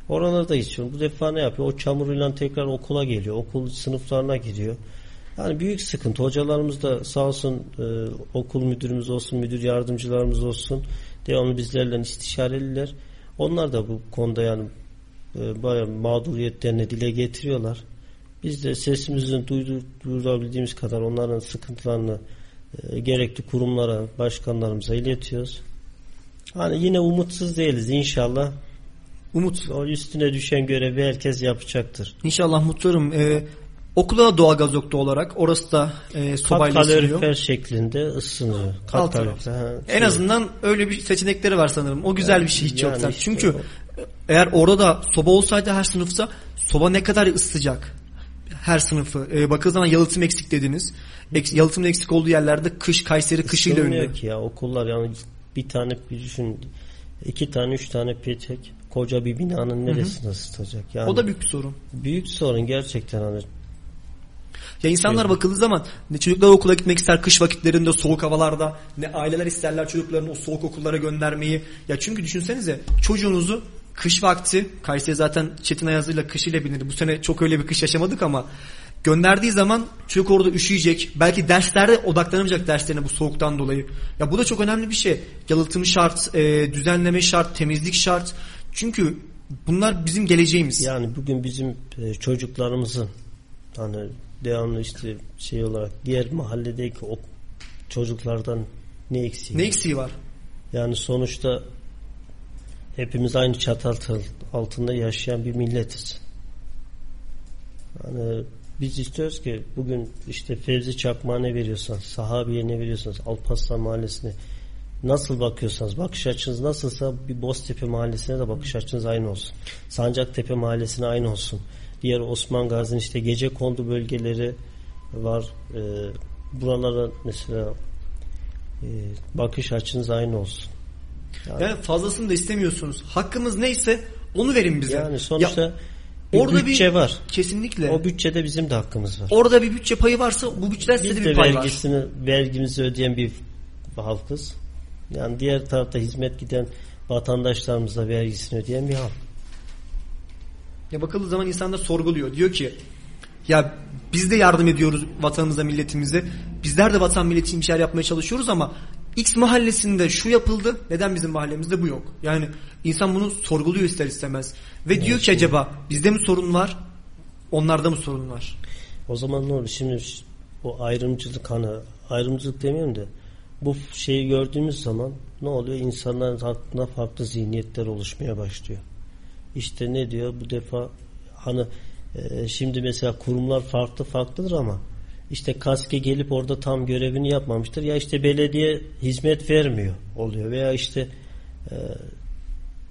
S3: Oralarda yok. Bu defa ne yapıyor? O çamuruyla tekrar okula geliyor. Okul sınıflarına gidiyor. Yani büyük sıkıntı. Hocalarımız da sağ olsun e, okul müdürümüz olsun, müdür yardımcılarımız olsun devamlı bizlerle istişareliler. Onlar da bu konuda yani e, bayağı mağduriyetlerini dile getiriyorlar. Biz de sesimizin duydu, duyurabildiğimiz kadar onların sıkıntılarını e, gerekli kurumlara, başkanlarımıza iletiyoruz. Hani yine umutsuz değiliz inşallah.
S2: Umut.
S3: O üstüne düşen görevi herkes yapacaktır.
S2: İnşallah mutluyum. E, okula da doğalgaz yoktu olarak. Orası da e,
S3: Kat
S2: sobayla ısınıyor.
S3: kalorifer şeklinde ısınıyor. Kat
S2: Alt
S3: kalorifer. ha,
S2: En
S3: şey.
S2: azından öyle bir seçenekleri var sanırım. O güzel bir şey hiç
S3: Yani
S2: yoksa.
S3: işte
S2: Çünkü
S3: o.
S2: eğer orada da soba olsaydı her sınıfta soba ne kadar ısıtacak? Her sınıfı. Ee, bakıldığı zaman yalıtım eksik dediniz. Eks, yalıtımın eksik olduğu yerlerde kış Kayseri kışıyla ünlü.
S3: ki ya okullar yani bir tane bir düşün iki tane üç tane petek koca bir binanın neresini ısıtacak yani
S2: O da büyük bir sorun.
S3: büyük sorun gerçekten hani
S2: Ya insanlar bakıldığı zaman ne çocuklar okula gitmek ister kış vakitlerinde soğuk havalarda ne aileler isterler çocuklarını o soğuk okullara göndermeyi. Ya çünkü düşünsenize çocuğunuzu kış vakti Kayseri zaten Çetin Ayazı'yla kışıyla bilinir. Bu sene çok öyle bir kış yaşamadık ama gönderdiği zaman çocuk orada üşüyecek. Belki derslerde odaklanamayacak derslerine bu soğuktan dolayı. Ya bu da çok önemli bir şey. Yalıtım şart, e, düzenleme şart, temizlik şart. Çünkü bunlar bizim geleceğimiz.
S3: yani bugün bizim e, çocuklarımızın hani devamlı işte şey olarak diğer mahalledeki o çocuklardan ne eksiği
S2: Ne eksiği var?
S3: yani sonuçta hepimiz aynı çatı altı- altında yaşayan bir milletiz. Yani biz istiyoruz ki bugün işte Fevzi Çakmağa ne veriyorsanız, Sahabiye ne veriyorsanız, Alparslan Mahallesi'ne nasıl bakıyorsanız, bakış açınız nasılsa bir Boztepe Mahallesi'ne de bakış açınız aynı olsun. Sancaktepe Mahallesi'ne aynı olsun. Diğer Osman Gazi'nin işte gece kondu bölgeleri var. Ee, buralara mesela e, bakış açınız aynı olsun.
S2: Yani fazlasını da istemiyorsunuz. Hakkımız neyse onu verin bize.
S3: Yani sonuçta Bir
S2: Orada
S3: bütçe
S2: bir
S3: var.
S2: kesinlikle.
S3: O bütçede bizim de hakkımız var.
S2: Orada bir bütçe payı varsa bu bütçeden size
S3: Biz
S2: de bir pay var.
S3: vergisini, vergimizi ödeyen bir halkız. Yani diğer tarafta hizmet giden vatandaşlarımız da vergisini ödeyen bir halk.
S2: Ya bakıldığı zaman insanlar sorguluyor. Diyor ki ya biz de yardım ediyoruz vatanımıza, milletimize. Bizler de vatan millet için bir şeyler yapmaya çalışıyoruz ama X mahallesinde şu yapıldı. Neden bizim mahallemizde bu yok? Yani insan bunu sorguluyor ister istemez. Ve diyor ki acaba bizde mi sorun var? Onlarda mı sorun var?
S3: O zaman ne olur? Şimdi bu ayrımcılık hani ayrımcılık demiyorum da bu şeyi gördüğümüz zaman ne oluyor? İnsanların hakkında farklı zihniyetler oluşmaya başlıyor. İşte ne diyor? Bu defa hani e, şimdi mesela kurumlar farklı farklıdır ama işte kaske gelip orada tam görevini yapmamıştır. Ya işte belediye hizmet vermiyor oluyor veya işte e,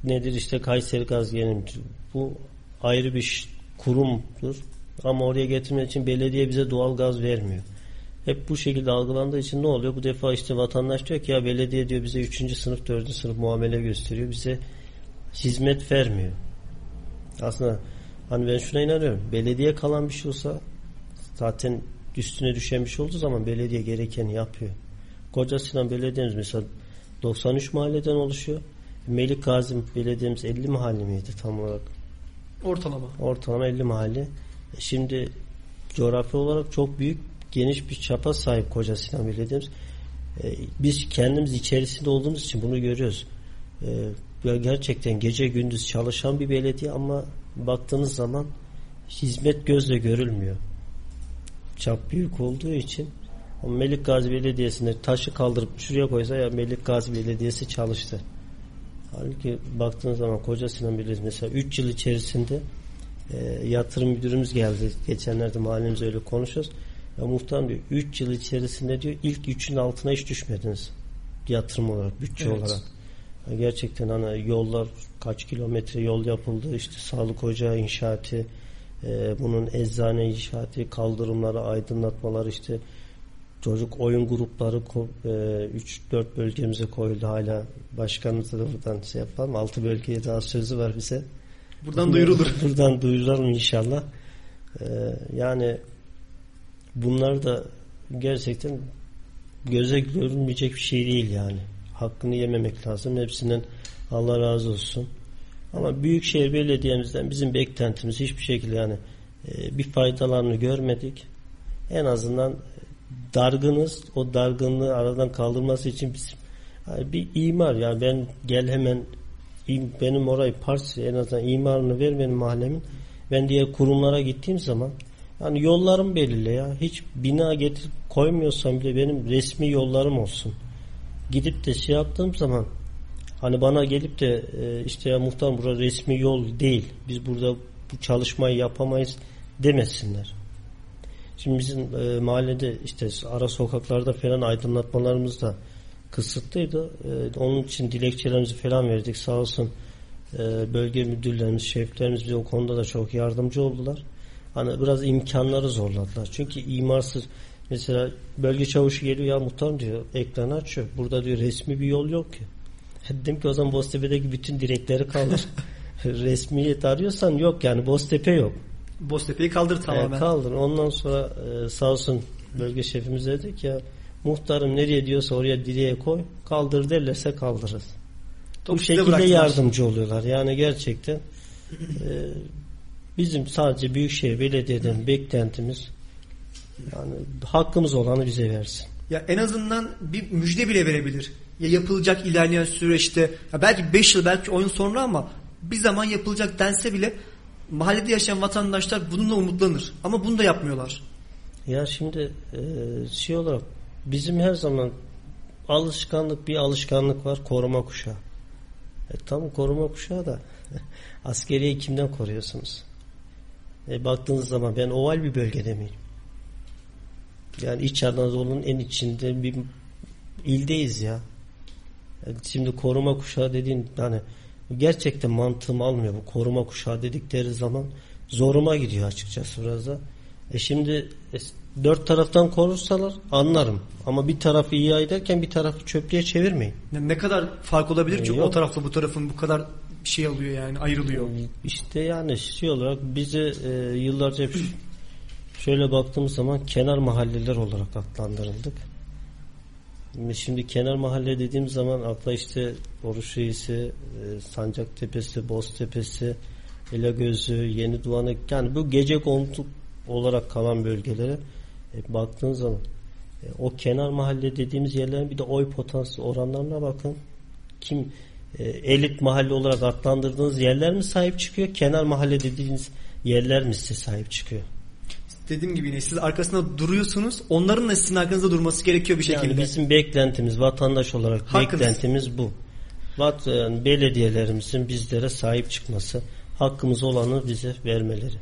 S3: nedir işte Kayseri Gaz Genel bu ayrı bir kurumdur ama oraya getirmek için belediye bize doğal gaz vermiyor. Hep bu şekilde algılandığı için ne oluyor? Bu defa işte vatandaş diyor ki ya belediye diyor bize 3. sınıf 4. sınıf muamele gösteriyor. Bize hizmet vermiyor. Aslında hani ben şuna inanıyorum. Belediye kalan bir şey olsa zaten üstüne düşen bir şey olduğu zaman belediye gerekeni yapıyor. Koca Sinan Belediyemiz mesela 93 mahalleden oluşuyor. Melik Gazi Belediyemiz 50 mahalle miydi tam olarak?
S2: Ortalama.
S3: Ortalama 50 mahalle. Şimdi coğrafi olarak çok büyük geniş bir çapa sahip Koca Sinan Belediyemiz. E, Biz kendimiz içerisinde olduğumuz için bunu görüyoruz. E, ya Gerçekten gece gündüz çalışan bir belediye ama baktığınız zaman hizmet gözle görülmüyor. Çap büyük olduğu için ama Melik Gazi Belediyesi'nde taşı kaldırıp şuraya koysa ya Melik Gazi Belediyesi çalıştı. Halbuki baktığınız zaman Koca Sinan Belediyesi mesela 3 yıl içerisinde e, yatırım müdürümüz geldi. Geçenlerde mahallemize öyle konuşuyoruz. Ya muhtarım diyor 3 yıl içerisinde diyor ilk 3'ün altına hiç düşmediniz. Yatırım olarak, bütçe
S2: Evet.
S3: olarak. Gerçekten hani yollar kaç kilometre yol yapıldı. işte sağlık ocağı inşaatı, e, bunun eczane inşaatı, kaldırımları, aydınlatmalar işte çocuk oyun grupları 3-4 bölgemize koyuldu hala başkanımız da buradan şey yapalım 6 bölgeye daha sözü var bize
S2: Buradan duyurulur. [laughs]
S3: buradan duyuralım inşallah Ee, yani bunlar da gerçekten göze görünmeyecek bir şey değil yani hakkını yememek lazım hepsinden Allah razı olsun ama Büyükşehir Belediye'mizden bizim beklentimiz hiçbir şekilde yani e, bir faydalarını görmedik en azından dargınız. O dargınlığı aradan kaldırması için biz yani bir imar yani ben gel hemen im- benim orayı parça en azından imarını ver benim mahallemin. Ben diye kurumlara gittiğim zaman yani yollarım belirli ya. Hiç bina getirip koymuyorsam bile benim resmi yollarım olsun. Gidip de şey yaptığım zaman hani bana gelip de e, işte ya muhtar burada resmi yol değil. Biz burada bu çalışmayı yapamayız demesinler. Şimdi bizim e, mahallede işte ara sokaklarda falan aydınlatmalarımız da kısıtlıydı. E, onun için dilekçelerimizi falan verdik. Sağ olsun e, bölge müdürlerimiz, şeflerimiz bize o konuda da çok yardımcı oldular. Hani biraz imkanları zorladılar. Çünkü imarsız mesela bölge çavuşu geliyor ya muhtarım diyor ekranı açıyor. Burada diyor resmi bir yol yok ki. [laughs] Dedim ki o zaman Boztepe'deki bütün direkleri kaldır. [laughs] Resmiyet arıyorsan yok yani Boztepe yok.
S2: Boztepe'yi kaldır tamamen.
S3: E, kaldır. Ondan sonra e, sağ olsun bölge şefimiz dedik ya muhtarım nereye diyorsa oraya direğe koy. Kaldır derlerse kaldırırız.
S2: Topu
S3: Bu şekilde
S2: bıraktılar.
S3: yardımcı oluyorlar. Yani gerçekten e, bizim sadece Büyükşehir Belediye'den beklentimiz yani hakkımız olanı bize versin.
S2: Ya en azından bir müjde bile verebilir. Ya yapılacak ilerleyen süreçte ya belki 5 yıl belki 10 yıl sonra ama bir zaman yapılacak dense bile mahallede yaşayan vatandaşlar bununla umutlanır. Ama bunu da yapmıyorlar.
S3: Ya şimdi e, şey olarak bizim her zaman alışkanlık bir alışkanlık var koruma kuşağı. E, tam koruma kuşağı da [laughs] askeriye kimden koruyorsunuz? E, baktığınız zaman ben oval bir bölgede miyim? Yani İç Anadolu'nun en içinde bir ildeyiz ya. Yani şimdi koruma kuşağı dediğin hani gerçekten mantığım almıyor bu koruma kuşağı dedikleri zaman zoruma gidiyor açıkçası biraz da. E şimdi e, dört taraftan korursalar anlarım. Ama bir tarafı iyi ederken bir tarafı çöplüğe çevirmeyin.
S2: Ya ne kadar fark olabilir ki
S3: E,
S2: o
S3: yok.
S2: tarafla bu tarafın bu kadar şey alıyor yani ayrılıyor.
S3: İşte yani şey olarak bizi e, yıllarca hep [clears throat] şöyle baktığımız zaman kenar mahalleler olarak adlandırıldık. Şimdi kenar mahalle dediğim zaman akla işte Oruç Reisi, e, Sancaktepe'si, Boztepe'si, Elagözü, Yeni Duvanık yani bu gece konut olarak kalan bölgelere e, baktığın zaman e, o kenar mahalle dediğimiz yerlerin bir de oy potansiyel oranlarına bakın. Kim e, elit mahalle olarak adlandırdığınız yerler mi sahip çıkıyor? Kenar mahalle dediğiniz yerler mi size sahip çıkıyor?
S2: Dediğim gibi yine siz arkasında duruyorsunuz. Onların da sizin arkanızda durması gerekiyor bir şekilde.
S3: Yani bizim beklentimiz vatandaş olarak
S2: Hakkınız.
S3: beklentimiz bu. Vat, yani belediyelerimizin bizlere sahip çıkması, hakkımız olanı bize vermeleri.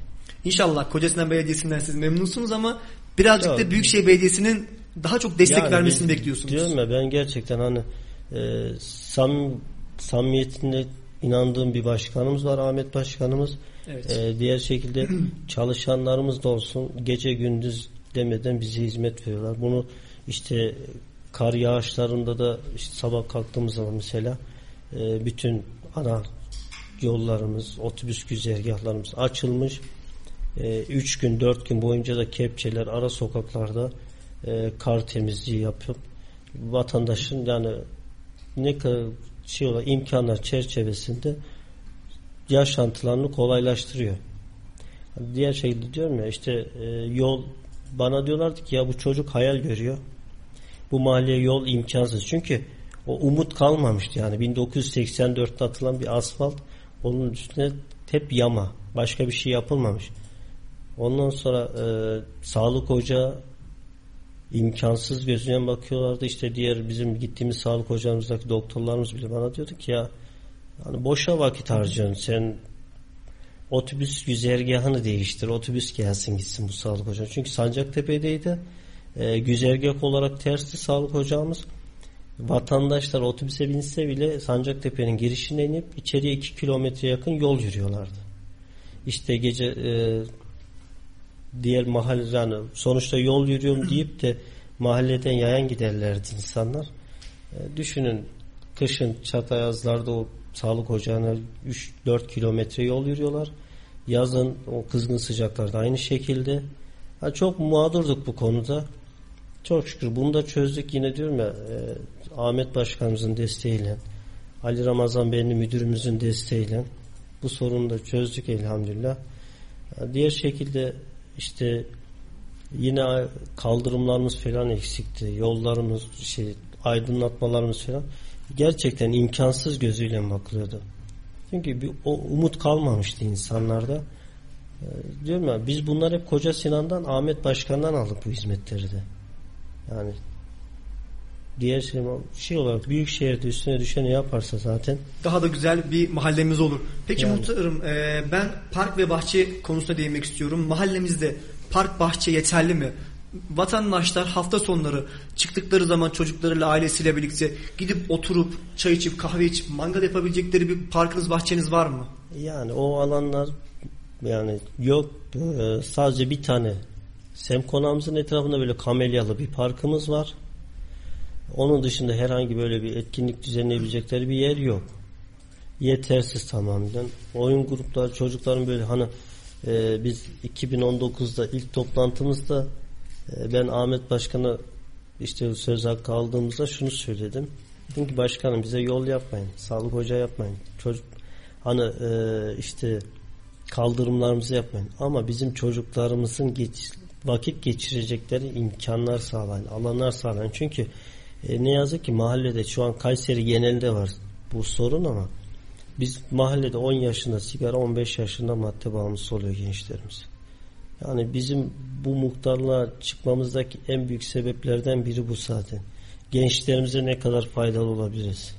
S2: İnşallah Kocasinan Belediyesi'nden siz memnunsunuz ama birazcık
S3: Ya,
S2: da Büyükşehir Belediyesi'nin daha çok destek
S3: Yani
S2: vermesini
S3: biz-
S2: bekliyorsunuz.
S3: Diyorum ya ben gerçekten hani e, sam, samimiyetine inandığım bir başkanımız var Ahmet Başkanımız.
S2: Evet.
S3: E, diğer şekilde [clears throat] çalışanlarımız da olsun gece gündüz demeden bize hizmet veriyorlar. Bunu işte kar yağışlarında da işte sabah kalktığımız zaman mesela e, bütün ana yollarımız, otobüs güzergahlarımız açılmış. 3 gün 4 gün boyunca da kepçeler ara sokaklarda e, kar temizliği yapıp vatandaşın yani ne kadar şey olan imkanlar çerçevesinde yaşantılarını kolaylaştırıyor. Diğer şekilde diyorum ya işte e, yol bana diyorlardı ki ya bu çocuk hayal görüyor. Bu mahalleye yol imkansız. Çünkü o umut kalmamıştı yani 1984'te atılan bir asfalt onun üstüne hep yama. Başka bir şey yapılmamış. Ondan sonra e, sağlık ocağı imkansız gözüne bakıyorlardı. İşte diğer bizim gittiğimiz sağlık ocağımızdaki doktorlarımız bile bana diyordu ki ya hani boşa vakit harcıyorsun. Sen otobüs güzergahını değiştir. Otobüs gelsin gitsin bu sağlık ocağı. Çünkü Sancaktepe'deydi. E, güzergah olarak tersti sağlık ocağımız. Vatandaşlar otobüse binse bile Sancaktepe'nin girişine inip içeriye 2 kilometre yakın yol yürüyorlardı. İşte gece e, diğer mahalle yani sonuçta yol yürüyorum deyip de mahalleden yayan giderlerdi insanlar. E, düşünün kışın Çatayazlar'da o sağlık ocağına 3-4 kilometre yol yürüyorlar. Yazın o kızgın sıcaklarda aynı şekilde. Ha, çok mağdurduk bu konuda. Çok şükür bunu da çözdük yine diyorum ya e, Ahmet Başkanımızın desteğiyle Ali Ramazan Bey'in müdürümüzün desteğiyle bu sorunu da çözdük elhamdülillah. Diğer şekilde işte yine kaldırımlarımız falan eksikti. Yollarımız şey aydınlatmalarımız falan gerçekten imkansız gözüyle bakılıyordu. Çünkü bir, o umut kalmamıştı insanlarda. Ee, diyorum ya biz bunlar hep Koca Sinan'dan Ahmet Başkan'dan aldık bu hizmetleri de. Yani diğer şey, şey olarak büyük şehirde üstüne düşeni yaparsa zaten
S2: Daha da güzel bir mahallemiz olur. Peki
S3: Yani.
S2: muhtarım e, ben park ve bahçe konusuna değinmek istiyorum. Mahallemizde park bahçe yeterli mi? Vatandaşlar hafta sonları çıktıkları zaman çocuklarıyla ailesiyle birlikte gidip oturup çay içip kahve içip mangal yapabilecekleri bir parkınız bahçeniz var mı?
S3: Yani o alanlar yani yok Ee, sadece bir tane Sem konağımızın etrafında böyle kamelyalı bir parkımız var. Onun dışında herhangi böyle bir etkinlik düzenleyebilecekleri bir yer yok. Yetersiz tamamen. Oyun grupları çocukların böyle hani e, biz 2019'da ilk toplantımızda e, ben Ahmet Başkan'a işte söz hakkı aldığımızda şunu söyledim. Dedim ki başkanım bize yol yapmayın. Sağlık ocağı yapmayın. Çocuk hani e, işte kaldırımlarımızı yapmayın. Ama bizim çocuklarımızın geç, vakit geçirecekleri imkanlar sağlayın. Alanlar sağlayın. Çünkü e, ne yazık ki mahallede şu an Kayseri genelinde var bu sorun ama biz mahallede 10 yaşında sigara 15 yaşında madde bağımlısı oluyor gençlerimiz. Yani bizim bu muhtarlığa çıkmamızdaki en büyük sebeplerden biri bu zaten. Gençlerimize ne kadar faydalı olabiliriz?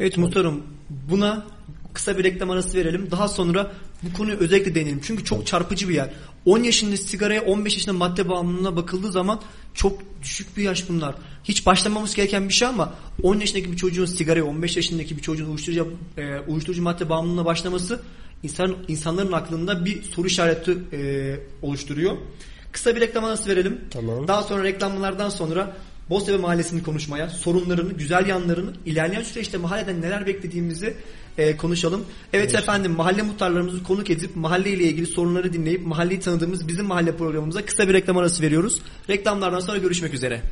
S2: Evet muhtarım buna kısa bir reklam arası verelim. Daha sonra bu konuyu özellikle değinelim. Çünkü çok çarpıcı bir yer. 10 yaşında sigaraya 15 yaşında madde bağımlılığına bakıldığı zaman çok düşük bir yaş bunlar. Hiç başlamamız gereken bir şey ama 10 yaşındaki bir çocuğun sigaraya 15 yaşındaki bir çocuğun uyuşturucu, e, uyuşturucu madde bağımlılığına başlaması insan insanların aklında bir soru işareti e, oluşturuyor. Kısa bir reklam arası verelim.
S3: Tamam.
S2: Daha sonra reklamlardan sonra Boztepe Mahallesi'ni konuşmaya, sorunlarını, güzel yanlarını, ilerleyen süreçte mahalleden neler beklediğimizi e, konuşalım. Evet, evet efendim mahalle muhtarlarımızı konuk edip mahalle ile ilgili sorunları dinleyip mahalleyi tanıdığımız bizim mahalle programımıza kısa bir reklam arası veriyoruz. Reklamlardan sonra görüşmek üzere.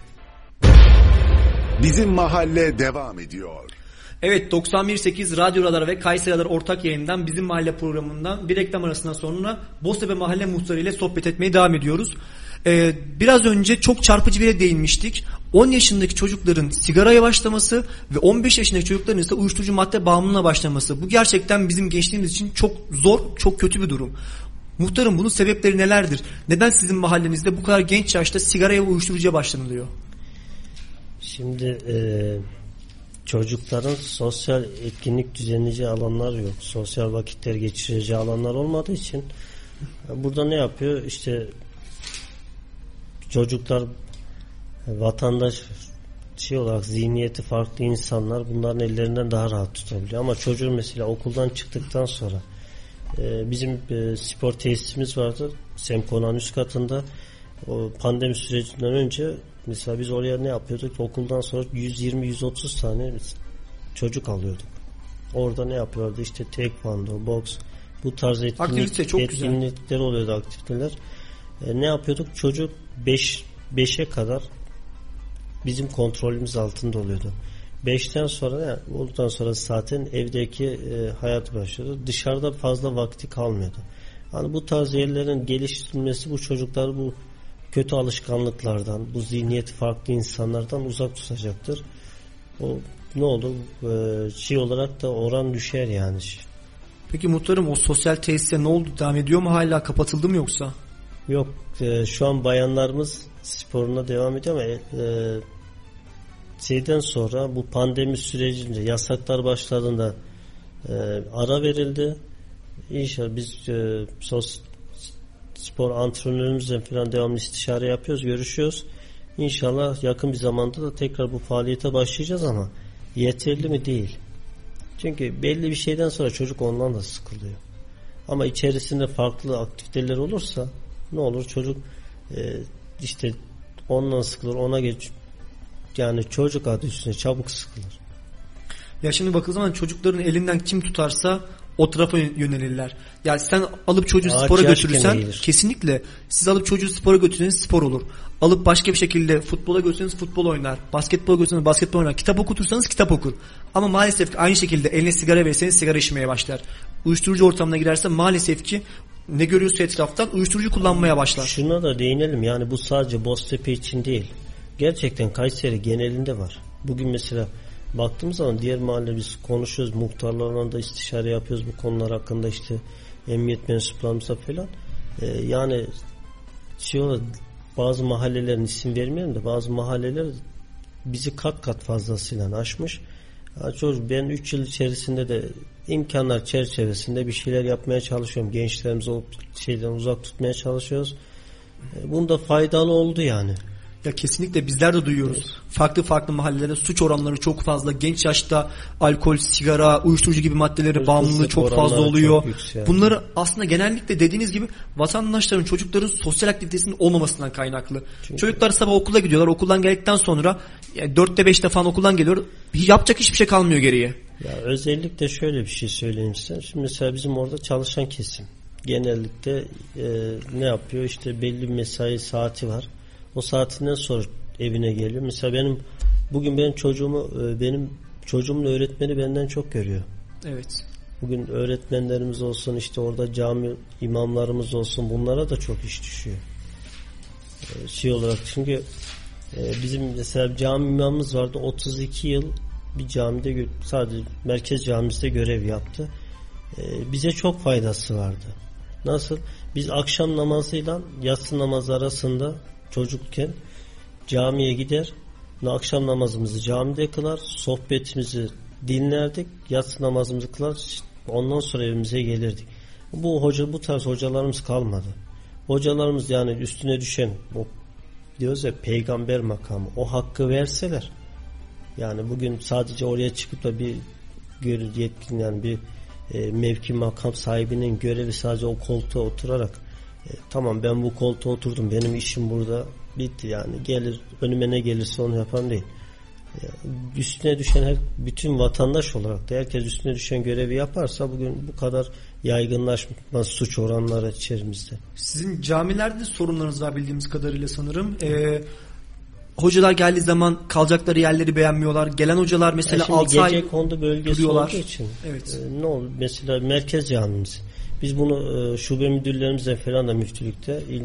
S1: Bizim mahalle devam ediyor.
S2: Evet 91.8 Radyo Radar ve Kayseri Radar ortak yayından bizim mahalle programından bir reklam arasından sonra Boztepe Mahalle Muhtarı ile sohbet etmeye devam ediyoruz. Ee, biraz önce çok çarpıcı bir yere değinmiştik. 10 yaşındaki çocukların sigaraya başlaması ve 15 yaşındaki çocukların ise uyuşturucu madde bağımlılığına başlaması. Bu gerçekten bizim gençliğimiz için çok zor, çok kötü bir durum. Muhtarım bunun sebepleri nelerdir? Neden sizin mahallenizde bu kadar genç yaşta sigaraya ve uyuşturucuya başlanılıyor?
S3: Şimdi e, çocukların sosyal etkinlik düzenleyeceği alanlar yok. Sosyal vakitler geçireceği alanlar olmadığı için burada ne yapıyor? İşte çocuklar vatandaş şey olarak zihniyeti farklı insanlar bunların ellerinden daha rahat tutabiliyor. Ama çocuğun mesela okuldan çıktıktan sonra e, bizim e, spor tesisimiz vardı. Semkona'nın üst katında o pandemi sürecinden önce mesela biz oraya ne yapıyorduk? Okuldan sonra 120-130 tane çocuk alıyorduk. Orada ne yapıyordu? İşte tekvando, boks bu tarz etkinlik,
S2: Aktivite çok
S3: etkinlikler güzel. oluyordu aktiviteler. E, ne yapıyorduk? Çocuk 5 5'e kadar bizim kontrolümüz altında oluyordu. 5'ten sonra yani olduktan sonra zaten evdeki e, hayat başlıyordu. Dışarıda fazla vakti kalmıyordu. Yani bu tarz yerlerin geliştirilmesi bu çocuklar bu kötü alışkanlıklardan, bu zihniyeti farklı insanlardan uzak tutacaktır. O ne olur e, şey olarak da oran düşer yani.
S2: Peki muhtarım o sosyal tesise ne oldu? Devam ediyor mu hala? Kapatıldı mı yoksa?
S3: Yok e, şu an bayanlarımız sporuna devam ediyor ama e, şeyden sonra bu pandemi sürecinde yasaklar başladığında e, ara verildi. İnşallah biz e, sos, spor antrenörümüzle falan devamlı istişare yapıyoruz, görüşüyoruz. İnşallah yakın bir zamanda da tekrar bu faaliyete başlayacağız ama yeterli mi değil. Çünkü belli bir şeyden sonra çocuk ondan da sıkılıyor. Ama içerisinde farklı aktiviteler olursa ne olur çocuk e, işte ondan sıkılır ona geç yani çocuk adı üstüne çabuk sıkılır.
S2: Ya şimdi bakıldığı zaman çocukların elinden kim tutarsa o tarafa yönelirler. Yani sen alıp çocuğu Ağaç spora götürürsen kesinlikle siz alıp çocuğu spora götürürseniz spor olur. Alıp başka bir şekilde futbola götürürseniz futbol oynar. Basketbol götürürseniz basketbol oynar. Kitap okutursanız kitap okur. Ama maalesef aynı şekilde eline sigara verirseniz sigara içmeye başlar. Uyuşturucu ortamına girerse maalesef ki ne görüyorsa etraftan uyuşturucu kullanmaya başlar.
S3: Şuna da değinelim yani bu sadece Boztepe için değil. Gerçekten Kayseri genelinde var. Bugün mesela baktığımız zaman diğer mahalle biz konuşuyoruz. Muhtarlarla da istişare yapıyoruz bu konular hakkında işte emniyet mensuplarımızla falan. Ee, yani şey olarak bazı mahallelerin isim vermeyelim de bazı mahalleler bizi kat kat fazlasıyla aşmış. Çocuk ben 3 yıl içerisinde de imkanlar çerçevesinde bir şeyler yapmaya çalışıyorum. Gençlerimizi o şeyden uzak tutmaya çalışıyoruz. E, bunda faydalı oldu yani.
S2: Ya kesinlikle bizler de duyuyoruz. Evet. Farklı farklı mahallelerde suç oranları çok fazla. Genç yaşta alkol, sigara, uyuşturucu gibi maddeleri bağımlılığı çok fazla oluyor. Çok Bunları aslında genellikle dediğiniz gibi vatandaşların, çocukların sosyal aktivitesinin olmamasından kaynaklı. Çünkü... Çocuklar sabah okula gidiyorlar. Okuldan geldikten sonra yani 4'te 5'te falan okuldan geliyor. Yapacak hiçbir şey kalmıyor geriye.
S3: Ya özellikle şöyle bir şey söyleyeyim size. Şimdi mesela bizim orada çalışan kesim genellikle e, ne yapıyor? İşte belli bir mesai saati var o saatinden sonra evine geliyor. Mesela benim bugün benim çocuğumu e, benim çocuğumun öğretmeni benden çok görüyor.
S2: Evet.
S3: Bugün öğretmenlerimiz olsun işte orada cami imamlarımız olsun bunlara da çok iş düşüyor. E, şey olarak çünkü e, bizim mesela cami imamımız vardı 32 yıl bir camide sadece merkez camisinde görev yaptı. Bize çok faydası vardı. Nasıl? Biz akşam namazıyla yatsı namazı arasında çocukken camiye gider akşam namazımızı camide kılar sohbetimizi dinlerdik yatsı namazımızı kılar ondan sonra evimize gelirdik bu hoca bu tarz hocalarımız kalmadı hocalarımız yani üstüne düşen o diyoruz ya peygamber makamı o hakkı verseler yani bugün sadece oraya çıkıp da bir yetkin yani bir e, mevki makam sahibinin görevi sadece o koltuğa oturarak e, tamam ben bu koltuğa oturdum benim işim burada bitti yani gelir önüme ne gelirse onu yapan değil. Üstüne düşen her bütün vatandaş olarak da herkes üstüne düşen görevi yaparsa bugün bu kadar yaygınlaşmaz suç oranları içerimizde.
S2: Sizin camilerde sorunlarınız var bildiğimiz kadarıyla sanırım. Ee, hocalar geldiği zaman kalacakları yerleri beğenmiyorlar. Gelen hocalar mesela
S3: Yani
S2: 6 ay
S3: kondu bölgesi
S2: duruyorlar.
S3: olduğu için
S2: Evet.
S3: e, ne oldu? Mesela merkez camimiz. Biz bunu e, şube müdürlerimize falan da müftülükte il,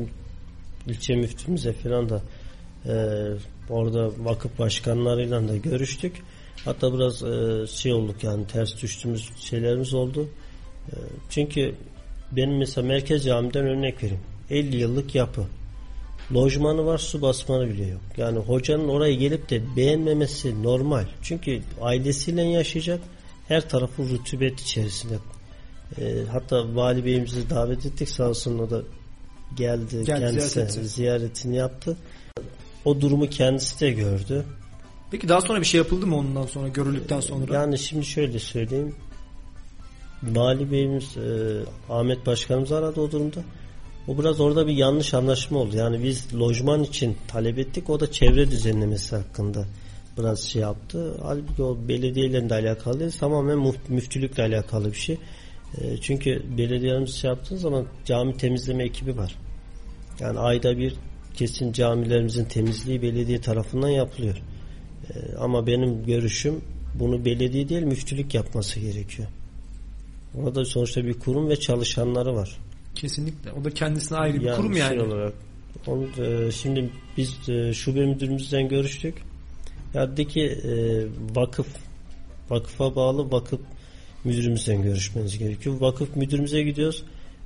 S3: ilçe müftümüze falan da e, orada vakıf başkanlarıyla da görüştük. Hatta biraz e, şey olduk yani ters düştüğümüz şeylerimiz oldu. E, çünkü benim mesela merkez camiden örnek vereyim. 50 yıllık yapı. Lojmanı var su basmanı bile yok. Yani hocanın oraya gelip de beğenmemesi normal. Çünkü ailesiyle yaşayacak her tarafı rutubet içerisinde. Ee, hatta vali beyimizi davet ettik sağ olsun o da geldi,
S2: Geldi,
S3: kendisi ziyaretini yaptı. O durumu kendisi de gördü.
S2: Peki daha sonra bir şey yapıldı mı ondan sonra görüldükten sonra?
S3: Yani şimdi şöyle söyleyeyim. Vali Beyimiz e, Ahmet Başkanımız aradı o durumda. O biraz orada bir yanlış anlaşma oldu. Yani biz lojman için talep ettik. O da çevre düzenlemesi hakkında biraz şey yaptı. Halbuki o belediyelerle de alakalı değil. Tamamen müftülükle alakalı bir şey. E, çünkü belediyelerimiz şey yaptığı zaman cami temizleme ekibi var. Yani ayda bir kesin camilerimizin temizliği belediye tarafından yapılıyor. Ee, ama benim görüşüm bunu belediye değil müftülük yapması gerekiyor. Orada sonuçta bir kurum ve çalışanları var.
S2: Kesinlikle. O da kendisine ayrı bir
S3: Yani
S2: kurum yani.
S3: Şey olarak. Onu, e, şimdi biz e, şube müdürümüzden görüştük. Ya dedi ki e, vakıf vakıfa bağlı vakıf müdürümüzden görüşmeniz gerekiyor. Vakıf müdürümüze gidiyoruz.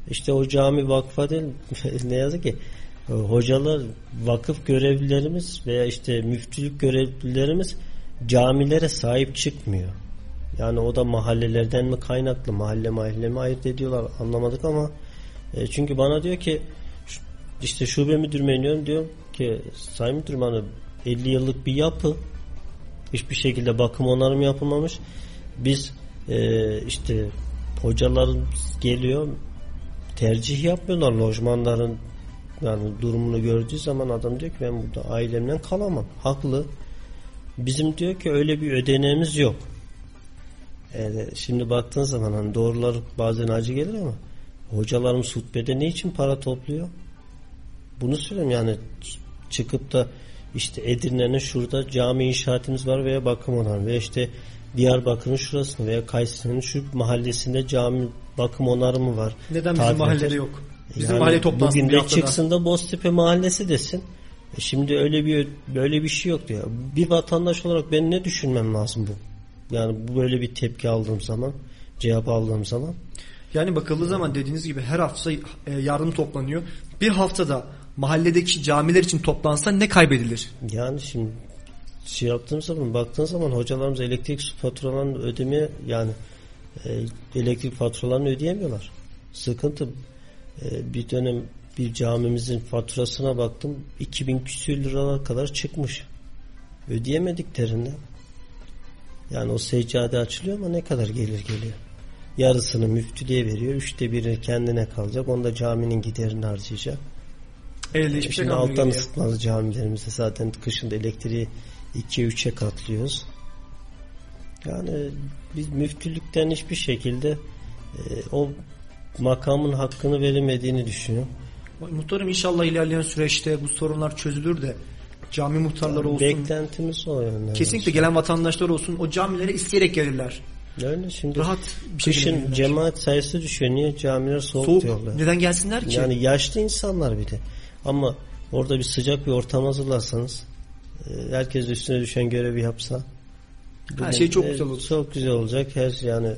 S3: İşte o cami vakfa değil [laughs] ne yazık ki e, hocalar vakıf görevlilerimiz veya işte müftülük görevlilerimiz camilere sahip çıkmıyor. Yani o da mahallelerden mi kaynaklı mahalle mahalle mi ayırt ediyorlar anlamadık ama e, çünkü bana diyor ki işte şube müdürüme iniyorum diyor ki sayın müdürüm hani 50 yıllık bir yapı hiçbir şekilde bakım onarım yapılmamış. Biz e, işte hocaların geliyor tercih yapmıyorlar lojmanların yani durumunu gördüğü zaman adam diyor ki ben burada ailemden kalamam. Haklı. Bizim diyor ki öyle bir ödeneğimiz yok. Yani şimdi baktığın zaman hani doğrular bazen acı gelir ama hocalarımız hutbede ne için para topluyor? Bunu söylüyorum yani çıkıp da işte Edirne'nin şurada cami inşaatımız var veya bakım onarım veya işte Diyarbakır'ın şurasında veya Kayseri'nin şu mahallesinde cami bakım onarımı var.
S2: Neden bizim mahallede yok? Bizim
S3: yani
S2: mahalle toplansın
S3: bugün de çıksın da Boztepe mahallesi desin. E şimdi öyle bir böyle bir şey yok diyor. Bir vatandaş olarak ben ne düşünmem lazım bu? Yani bu böyle bir tepki aldığım zaman, cevap aldığım zaman
S2: Yani bakıldığı zaman dediğiniz gibi her hafta e, yardım toplanıyor. Bir haftada mahalledeki camiler için toplansa ne kaybedilir?
S3: yani şimdi şey yaptığım zaman baktığın zaman hocalarımız elektrik su faturalarını ödemeye yani e, elektrik faturalarını ödeyemiyorlar. Sıkıntı E, bir dönem bir camimizin faturasına baktım 2000 küsür liralar kadar çıkmış. Ödeyemediklerinden. Yani o seccade açılıyor ama ne kadar gelir geliyor. Yarısını müftülüğe veriyor. Üçte biri kendine kalacak. Onda caminin giderini harcayacak.
S2: Elde hiçbir şey kalmıyor.
S3: alttan ısıtmalı camilerimizde zaten kışında elektriği 2'ye 3'e katlıyoruz. Yani biz müftülükten hiçbir şekilde e, o makamın hakkını veremediğini düşünüyorum.
S2: Muhtarım inşallah ilerleyen süreçte bu sorunlar çözülür de cami muhtarları olsun.
S3: Beklentimiz o yönde.
S2: Kesinlikle gelen vatandaşlar olsun o camilere isteyerek gelirler.
S3: Öyle şimdi
S2: Rahat bir
S3: kışın
S2: gelirler.
S3: cemaat sayısı düşüyor. Niye camiler soğuk,
S2: Soğuk.
S3: diyorlar.
S2: Neden gelsinler ki?
S3: Yani yaşlı insanlar bir de. Ama orada bir sıcak bir ortam hazırlarsanız e, herkes üstüne düşen görevi yapsa bugün,
S2: şey çok
S3: e,
S2: güzel olur.
S3: Çok güzel olacak. Her yani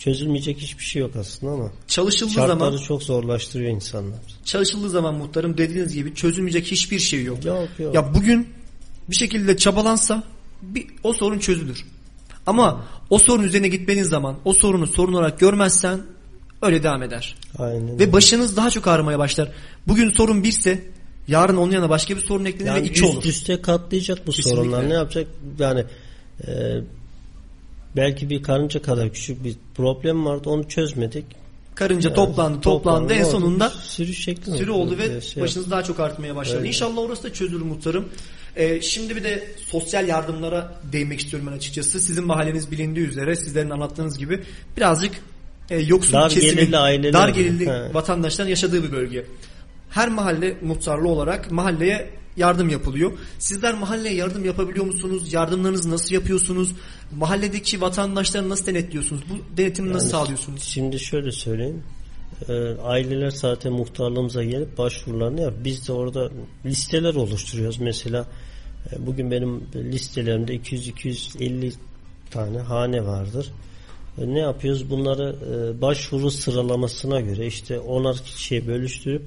S3: çözülmeyecek hiçbir şey yok aslında ama
S2: Çalışıldığı
S3: şartları
S2: zaman
S3: çok zorlaştırıyor insanlar.
S2: çalışıldığı zaman muhtarım dediğiniz gibi çözülmeyecek hiçbir şey yok.
S3: Yok yok.
S2: Ya bugün bir şekilde çabalansa bir, o sorun çözülür. Ama o sorun üzerine gitmeniz zaman o sorunu sorun olarak görmezsen öyle devam eder.
S3: Aynen.
S2: Ve başınız daha çok ağrımaya başlar. Bugün sorun birse yarın onun yanına başka bir sorun eklenir
S3: yani
S2: ve iki
S3: üst
S2: olur.
S3: üste katlayacak bu
S2: Kesinlikle.
S3: sorunlar. Ne yapacak? Yani e, belki bir karınca kadar küçük bir problem vardı. Onu çözmedik.
S2: Karınca toplandı, toplandı. En
S3: oldu.
S2: sonunda
S3: sürü şekli
S2: sürü oldu ve
S3: Şey-
S2: başınız daha çok artmaya başladı.
S3: Öyle.
S2: İnşallah orası da çözülür muhtarım. Ee, şimdi bir de sosyal yardımlara değinmek istiyorum ben açıkçası. Sizin mahalleniz bilindiği üzere sizlerin anlattığınız gibi birazcık e, yoksul
S3: Dar
S2: kesimin,
S3: gelirli aileler
S2: dar gelirli vatandaşların yaşadığı bir bölge. Her mahalle muhtarlı olarak mahalleye yardım yapılıyor. Sizler mahalleye yardım yapabiliyor musunuz? Yardımlarınızı nasıl yapıyorsunuz? Mahalledeki vatandaşları nasıl denetliyorsunuz? Bu denetimi nasıl
S3: Yani
S2: sağlıyorsunuz?
S3: Şimdi şöyle söyleyeyim. Ee, aileler zaten muhtarlığımıza gelip başvurularını yap. Biz de orada listeler oluşturuyoruz. Mesela e, bugün benim listelerimde 200-250 tane hane vardır. E, ne yapıyoruz? Bunları e, başvuru sıralamasına göre işte onar kişiye bölüştürüp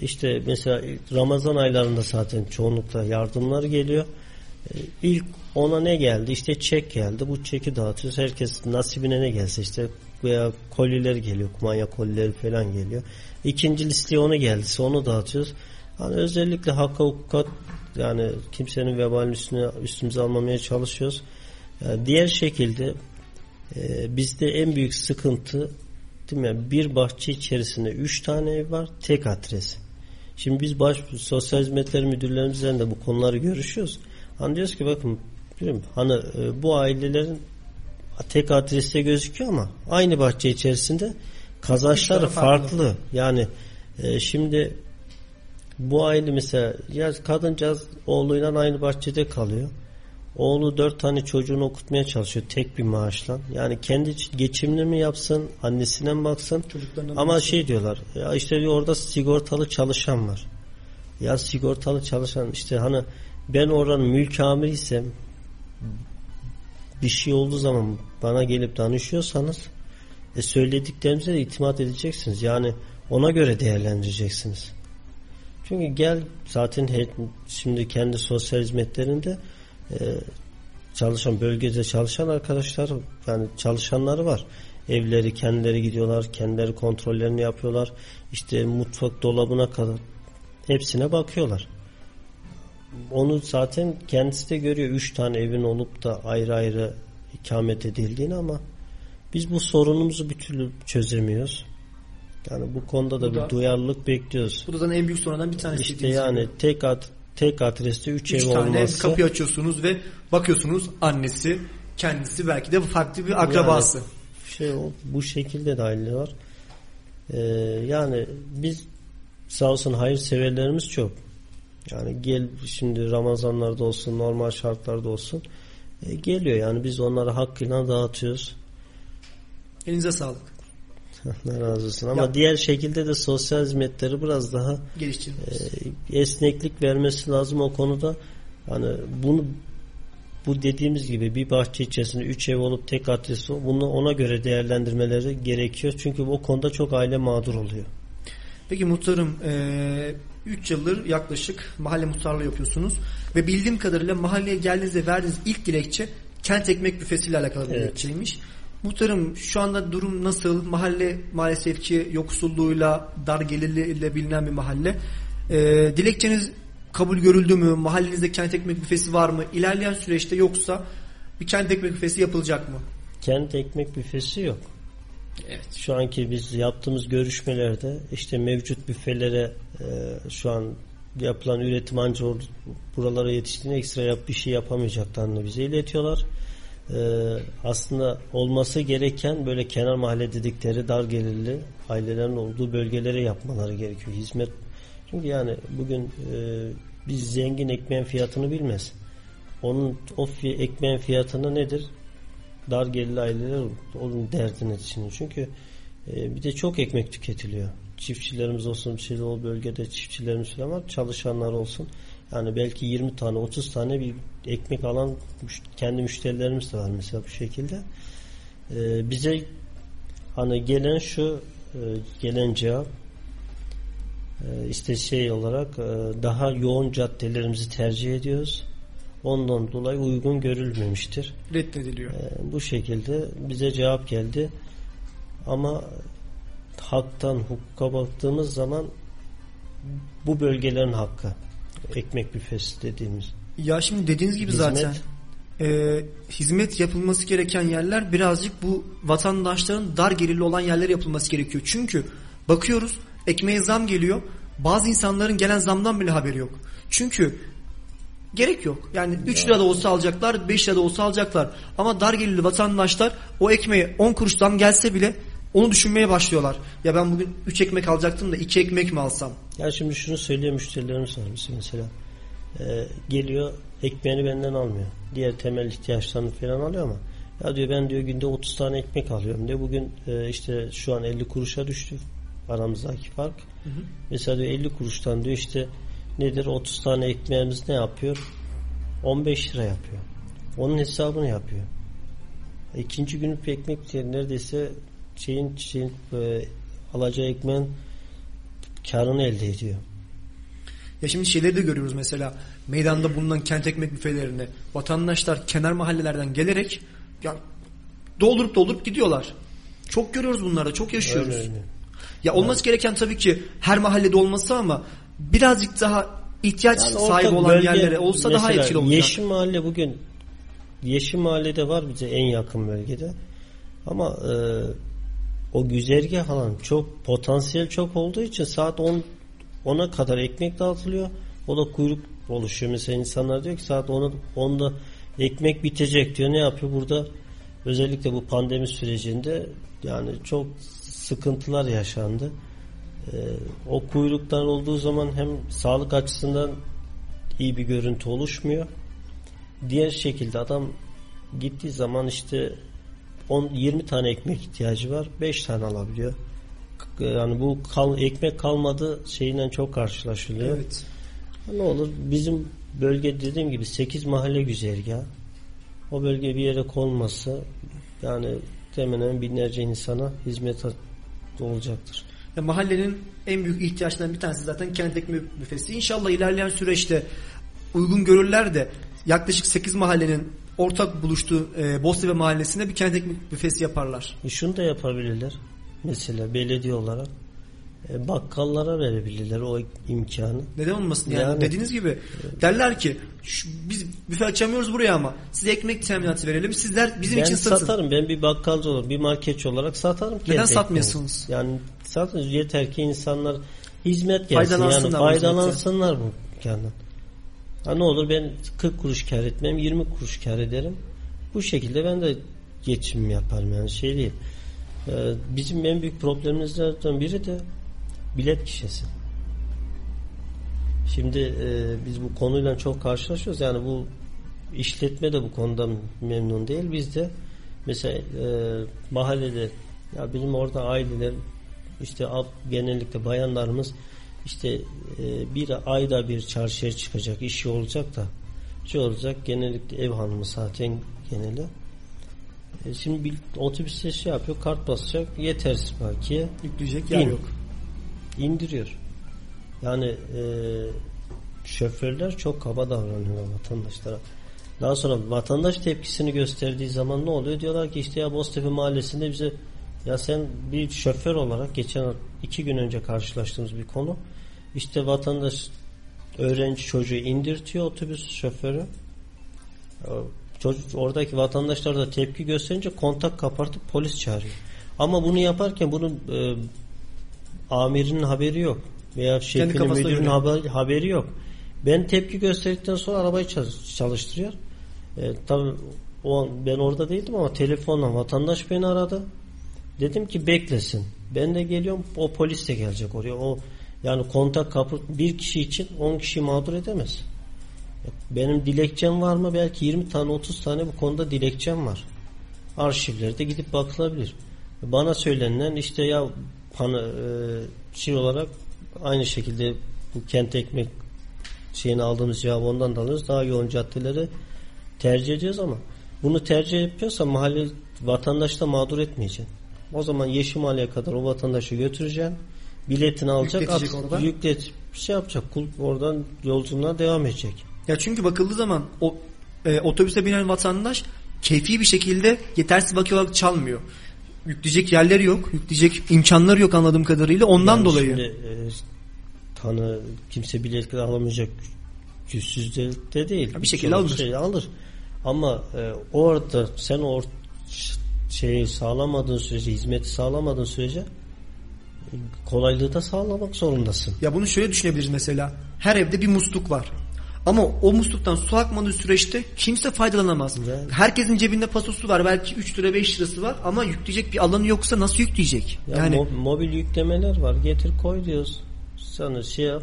S3: işte mesela Ramazan aylarında zaten çoğunlukla yardımlar geliyor. E, İlk ona ne geldi? İşte çek geldi. Bu çeki dağıtıyoruz. Herkes nasibine ne gelse işte veya koliler geliyor. Kumanya kolileri falan geliyor. İkinci listeye onu geldiyse onu dağıtıyoruz. Hani özellikle hakka hukukat yani kimsenin vebalini üstüne, üstümüze almamaya çalışıyoruz. Yani diğer şekilde e, bizde en büyük sıkıntı değil mi? Bir bahçe içerisinde üç tane ev var. Tek adres. Şimdi biz baş sosyal hizmetler müdürlerimizle de bu konuları görüşüyoruz. Hani diyoruz ki bakın hani e, bu ailelerin tek adreste gözüküyor ama aynı bahçe içerisinde kazançları
S2: farklı.
S3: farklı. Yani e, şimdi bu aile mesela ya kadıncağız oğluyla aynı bahçede kalıyor. Oğlu dört tane çocuğunu okutmaya çalışıyor tek bir maaşla. Yani kendi geçimini mi yapsın, annesine mi baksın? Ama
S2: baksın.
S3: şey diyorlar. Ya işte diyor orada sigortalı çalışan var. Ya sigortalı çalışan işte hani ben oranın mülk amiriysem bir şey olduğu zaman bana gelip danışıyorsanız e söylediklerimize de itimat edeceksiniz. Yani ona göre değerlendireceksiniz. Çünkü gel zaten şimdi kendi sosyal hizmetlerinde e, çalışan bölgede çalışan arkadaşlar yani çalışanları var. Evleri kendileri gidiyorlar, kendileri kontrollerini yapıyorlar. İşte mutfak dolabına kadar hepsine bakıyorlar. Onu zaten kendisi de görüyor. Üç tane evin olup da ayrı ayrı ikamet edildiğini ama biz bu sorunumuzu bir türlü çözemiyoruz. Yani bu konuda da
S2: Bu
S3: bir
S2: da-
S3: duyarlılık bekliyoruz.
S2: Bu da en büyük sorunlardan bir tanesi.
S3: İşte yani tek ad, tek adreste üç,
S2: Üç
S3: ev
S2: tane
S3: olması.
S2: kapıyı açıyorsunuz ve bakıyorsunuz annesi, kendisi belki de farklı bir akrabası.
S3: şey o, bu şekilde de aile var. Ee, yani biz sağ olsun hayırseverlerimiz çok. Yani gel şimdi Ramazanlarda olsun normal şartlarda olsun e, geliyor yani biz onları hakkıyla dağıtıyoruz.
S2: Elinize sağlık.
S3: Allah razı olsun. Ama
S2: Ya-
S3: diğer şekilde de sosyal hizmetleri biraz daha e, esneklik vermesi lazım o konuda. Hani bunu bu dediğimiz gibi bir bahçe içerisinde üç ev olup tek adresi bunu ona göre değerlendirmeleri gerekiyor. Çünkü o konuda çok aile mağdur oluyor.
S2: Peki muhtarım 3 yıldır yaklaşık mahalle muhtarlığı yapıyorsunuz ve bildiğim kadarıyla mahalleye geldiğinizde verdiğiniz ilk dilekçe kent ekmek büfesiyle alakalı bir
S3: Evet.
S2: dilekçeymiş. Muhtarım şu anda durum nasıl? Mahalle maalesef ki yoksulluğuyla, dar gelirliyle bilinen bir mahalle. E, dilekçeniz kabul görüldü mü? Mahallenizde kent ekmek büfesi var mı? İlerleyen süreçte yoksa bir kent ekmek büfesi yapılacak mı?
S3: Kent ekmek büfesi yok.
S2: Evet.
S3: Şu anki biz yaptığımız görüşmelerde işte mevcut büfelere e, şu an yapılan üretim anca or- buralara yetiştiğinde ekstra yap bir şey yapamayacaklarını bize iletiyorlar. E, aslında olması gereken böyle kenar mahalle dedikleri dar gelirli ailelerin olduğu bölgelere yapmaları gerekiyor. Hizmet çünkü yani bugün e, biz zengin ekmeğin fiyatını bilmez. Onun o fi- ekmeğin fiyatını nedir? dar gelirli aileler onun derdine düşünüyor. Çünkü e, bir de çok ekmek tüketiliyor. Çiftçilerimiz olsun, şey o bölgede çiftçilerimiz falan var, çalışanlar olsun. Yani belki 20 tane, 30 tane bir ekmek alan kendi müşterilerimiz de var mesela bu şekilde. E, bize hani gelen şu e, gelen cevap e, işte şey olarak e, daha yoğun caddelerimizi tercih ediyoruz. Ondan dolayı uygun görülmemiştir.
S2: Reddediliyor.
S3: Ee, bu şekilde bize cevap geldi. Ama haktan hukuka baktığımız zaman bu bölgelerin hakkı. Ekmek büfesi dediğimiz.
S2: Ya şimdi dediğiniz gibi
S3: Hizmet.
S2: zaten e, hizmet yapılması gereken yerler birazcık bu vatandaşların dar gelirli olan yerlere yapılması gerekiyor. Çünkü bakıyoruz ekmeğe zam geliyor. Bazı insanların gelen zamdan bile haberi yok. Çünkü gerek yok. Yani 3 lira da olsa alacaklar, 5 lira da olsa alacaklar. Ama dar gelirli vatandaşlar o ekmeğe 10 kuruş zam gelse bile onu düşünmeye başlıyorlar. Ya ben bugün 3 ekmek alacaktım da 2 ekmek mi alsam?
S3: Ya şimdi şunu söylüyor müşterilerimiz var bizim mesela. Ee, geliyor ekmeğini benden almıyor. Diğer temel ihtiyaçlarını falan alıyor ama ya diyor ben diyor günde 30 tane ekmek alıyorum diyor. Bugün e, işte şu an 50 kuruşa düştü aramızdaki fark. Hı hı. Mesela diyor 50 kuruştan diyor işte nedir 30 tane ekmeğimiz ne yapıyor? 15 lira yapıyor. Onun hesabını yapıyor. İkinci günü bir ekmek neredeyse şeyin, şeyin e, alacağı ekmeğin karını elde ediyor.
S2: Ya şimdi şeyleri de görüyoruz mesela meydanda bulunan kent ekmek büfelerini vatandaşlar kenar mahallelerden gelerek ya doldurup doldurup gidiyorlar. Çok görüyoruz bunları, çok yaşıyoruz. Öyle, öyle. Ya olması evet. gereken tabii ki her mahallede olması ama birazcık daha ihtiyaç yani sahibi olan bölge, yerlere olsa daha etkili olacak.
S3: Yeşil Mahalle bugün Yeşil Mahalle'de var bize en yakın bölgede. Ama e, o güzergah alan çok potansiyel çok olduğu için saat 10 10'a kadar ekmek dağıtılıyor. O da kuyruk oluşuyor. Mesela insanlar diyor ki saat 10'da 10'da ekmek bitecek diyor. Ne yapıyor burada? Özellikle bu pandemi sürecinde yani çok sıkıntılar yaşandı. Ee, o kuyruklar olduğu zaman hem sağlık açısından iyi bir görüntü oluşmuyor. Diğer şekilde adam gittiği zaman işte 10 20 tane ekmek ihtiyacı var. 5 tane alabiliyor. Yani bu kal, ekmek kalmadı şeyinden çok karşılaşılıyor. Evet. Ne olur bizim bölge dediğim gibi 8 mahalle güzergah. O bölge bir yere konması yani temelen binlerce insana hizmet olacaktır.
S2: Ya mahallenin en büyük ihtiyaçlarından bir tanesi zaten kent ekmek büfesi. İnşallah ilerleyen süreçte uygun görürler de yaklaşık 8 mahallenin ortak buluştuğu e, Boztepe mahallesinde bir kent ekmek büfesi yaparlar.
S3: E şunu da yapabilirler. Mesela belediye olarak e, bakkallara verebilirler o imkanı.
S2: Neden olmasın yani, yani dediğiniz gibi derler ki şu, biz büfe açamıyoruz buraya ama size ekmek teminatı verelim sizler bizim
S3: ben
S2: için satın.
S3: satarım ben bir bakkalcı olur bir marketçi olarak satarım.
S2: Neden satmıyorsunuz?
S3: Yani satın yeter ki insanlar hizmet gelsin faydalansınlar yani faydalansınlar bu imkandan. Ha ne olur ben 40 kuruş kar etmem 20 kuruş kar ederim. Bu şekilde ben de geçim yaparım yani şey değil. Ee, bizim en büyük problemimizden biri de bilet kişisi. Şimdi e, biz bu konuyla çok karşılaşıyoruz. Yani bu işletme de bu konuda memnun değil. Biz de mesela e, mahallede ya bizim orada aileler işte genellikle bayanlarımız işte e, bir ayda bir çarşıya çıkacak işi olacak da şey olacak genellikle ev hanımı zaten geneli. E, şimdi bir otobüste şey yapıyor kart basacak yetersiz bakiye
S2: yükleyecek yer yok.
S3: İndiriyor. Yani e, şoförler çok kaba davranıyor vatandaşlara. Daha sonra vatandaş tepkisini gösterdiği zaman ne oluyor? Diyorlar ki işte ya Boztepe mahallesinde bize ya sen bir şoför olarak geçen iki gün önce karşılaştığımız bir konu işte vatandaş öğrenci çocuğu indirtiyor otobüs şoförü. Çocuk, oradaki vatandaşlar da tepki gösterince kontak kapatıp polis çağırıyor. Ama bunu yaparken bunun e, amirinin haberi yok. Veya şefinin müdürün haber, haberi yok. Ben tepki gösterdikten sonra arabayı çalıştırıyor. E, tabii o, ben orada değildim ama telefonla vatandaş beni aradı. Dedim ki beklesin. Ben de geliyorum o polis de gelecek oraya. O yani kontak kapı bir kişi için 10 kişi mağdur edemez. Benim dilekçem var mı? Belki 20 tane 30 tane bu konuda dilekçem var. Arşivlerde gidip bakılabilir. Bana söylenen işte ya pana, e, şey olarak aynı şekilde bu kent ekmek şeyini aldığımız cevabı ondan da alıyoruz. Daha yoğun caddeleri tercih ediyoruz ama bunu tercih yapıyorsa mahalle vatandaş da mağdur etmeyeceksin. O zaman Yeşil Mahalle'ye kadar o vatandaşı götüreceksin biletini alacak, at, orada. yüklet, şey yapacak. Kulp oradan yolculuğuna devam edecek.
S2: Ya çünkü bakıldığı zaman o e, otobüse binen vatandaş keyfi bir şekilde yetersiz bakiye olarak çalmıyor. Yükleyecek yerleri yok, yükleyecek imkanları yok anladığım kadarıyla ondan yani dolayı. Şimdi, e,
S3: tanı kimse bilet alamayacak güçsüz de, de değil.
S2: Ya bir şekilde alır. Şey
S3: alır. Ama e, orada sen o şeyi sağlamadığın sürece, hizmeti sağlamadığın sürece kolaylığı da sağlamak zorundasın.
S2: Ya bunu şöyle düşünebiliriz mesela. Her evde bir musluk var. Ama o musluktan su akmadığı süreçte kimse faydalanamaz.
S3: Yani.
S2: Herkesin cebinde pasosu var. Belki 3 lira 5 lirası var ama yükleyecek bir alanı yoksa nasıl yükleyecek?
S3: Ya
S2: yani
S3: mo- mobil yüklemeler var. Getir koy diyoruz. Sana şey yap.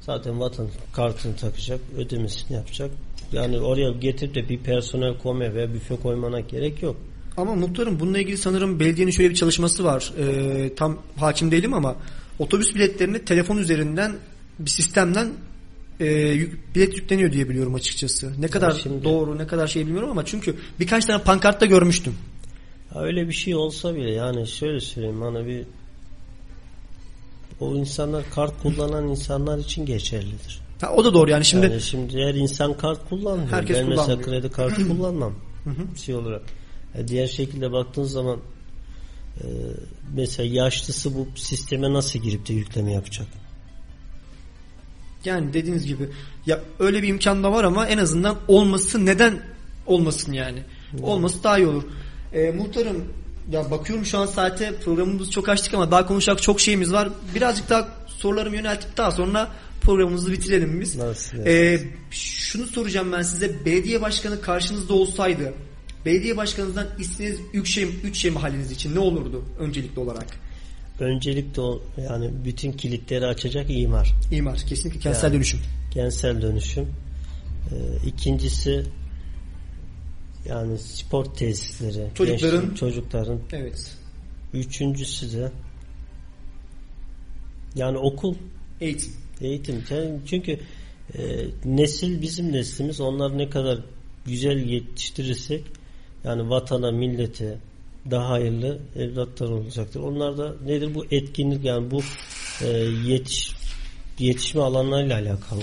S3: Zaten vatan kartını takacak, ödemesini yapacak. Yani oraya getirip de bir personel koymaya veya büfe koymana gerek yok.
S2: Ama muhtarım bununla ilgili sanırım belediyenin şöyle bir çalışması var. Ee, tam hakim değilim ama otobüs biletlerini telefon üzerinden bir sistemden e, yük- bilet yükleniyor diye biliyorum açıkçası. Ne kadar
S3: şimdi-
S2: doğru ne kadar şey bilmiyorum ama çünkü birkaç tane pankartta görmüştüm.
S3: Ya öyle bir şey olsa bile yani şöyle söyleyeyim hani bir o insanlar kart kullanan insanlar için geçerlidir.
S2: Ha, o da doğru yani şimdi
S3: yani şimdi her insan kart kullanmıyor.
S2: Herkes
S3: ben mesela
S2: kullanmıyor.
S3: kredi kartı [clears throat] kullanmam. şey olarak. Ya diğer şekilde baktığın zaman e, mesela yaşlısı bu sisteme nasıl girip de yükleme yapacak?
S2: yani dediğiniz gibi ya öyle bir imkan da var ama en azından olması neden olmasın yani. Olması daha iyi olur. Ee, muhtarım ya bakıyorum şu an saate programımızı çok açtık ama daha konuşacak çok şeyimiz var. Birazcık daha sorularımı yöneltip daha sonra programımızı bitirelim biz.
S3: Nasıl?
S2: Ee, şunu soracağım ben size. Belediye başkanı karşınızda olsaydı belediye başkanınızdan istediğiniz üç şey, üç şey mahalleniz için ne olurdu öncelikli olarak?
S3: Öncelikle o yani bütün kilitleri açacak imar.
S2: İmar. Kesinlikle kentsel
S3: Yani.
S2: dönüşüm.
S3: Kentsel dönüşüm. Ee, ikincisi yani spor tesisleri.
S2: Çocukların-
S3: gençlik, çocukların.
S2: Evet.
S3: Üçüncüsü de yani okul
S2: Eğitim.
S3: Eğitim. Çünkü e, nesil bizim neslimiz. Onlar ne kadar güzel yetiştirirsek yani vatana, millete daha hayırlı evlatlar olacaktır. Onlar da nedir bu etkinlik yani bu e, yetiş yetişme alanlarıyla alakalı.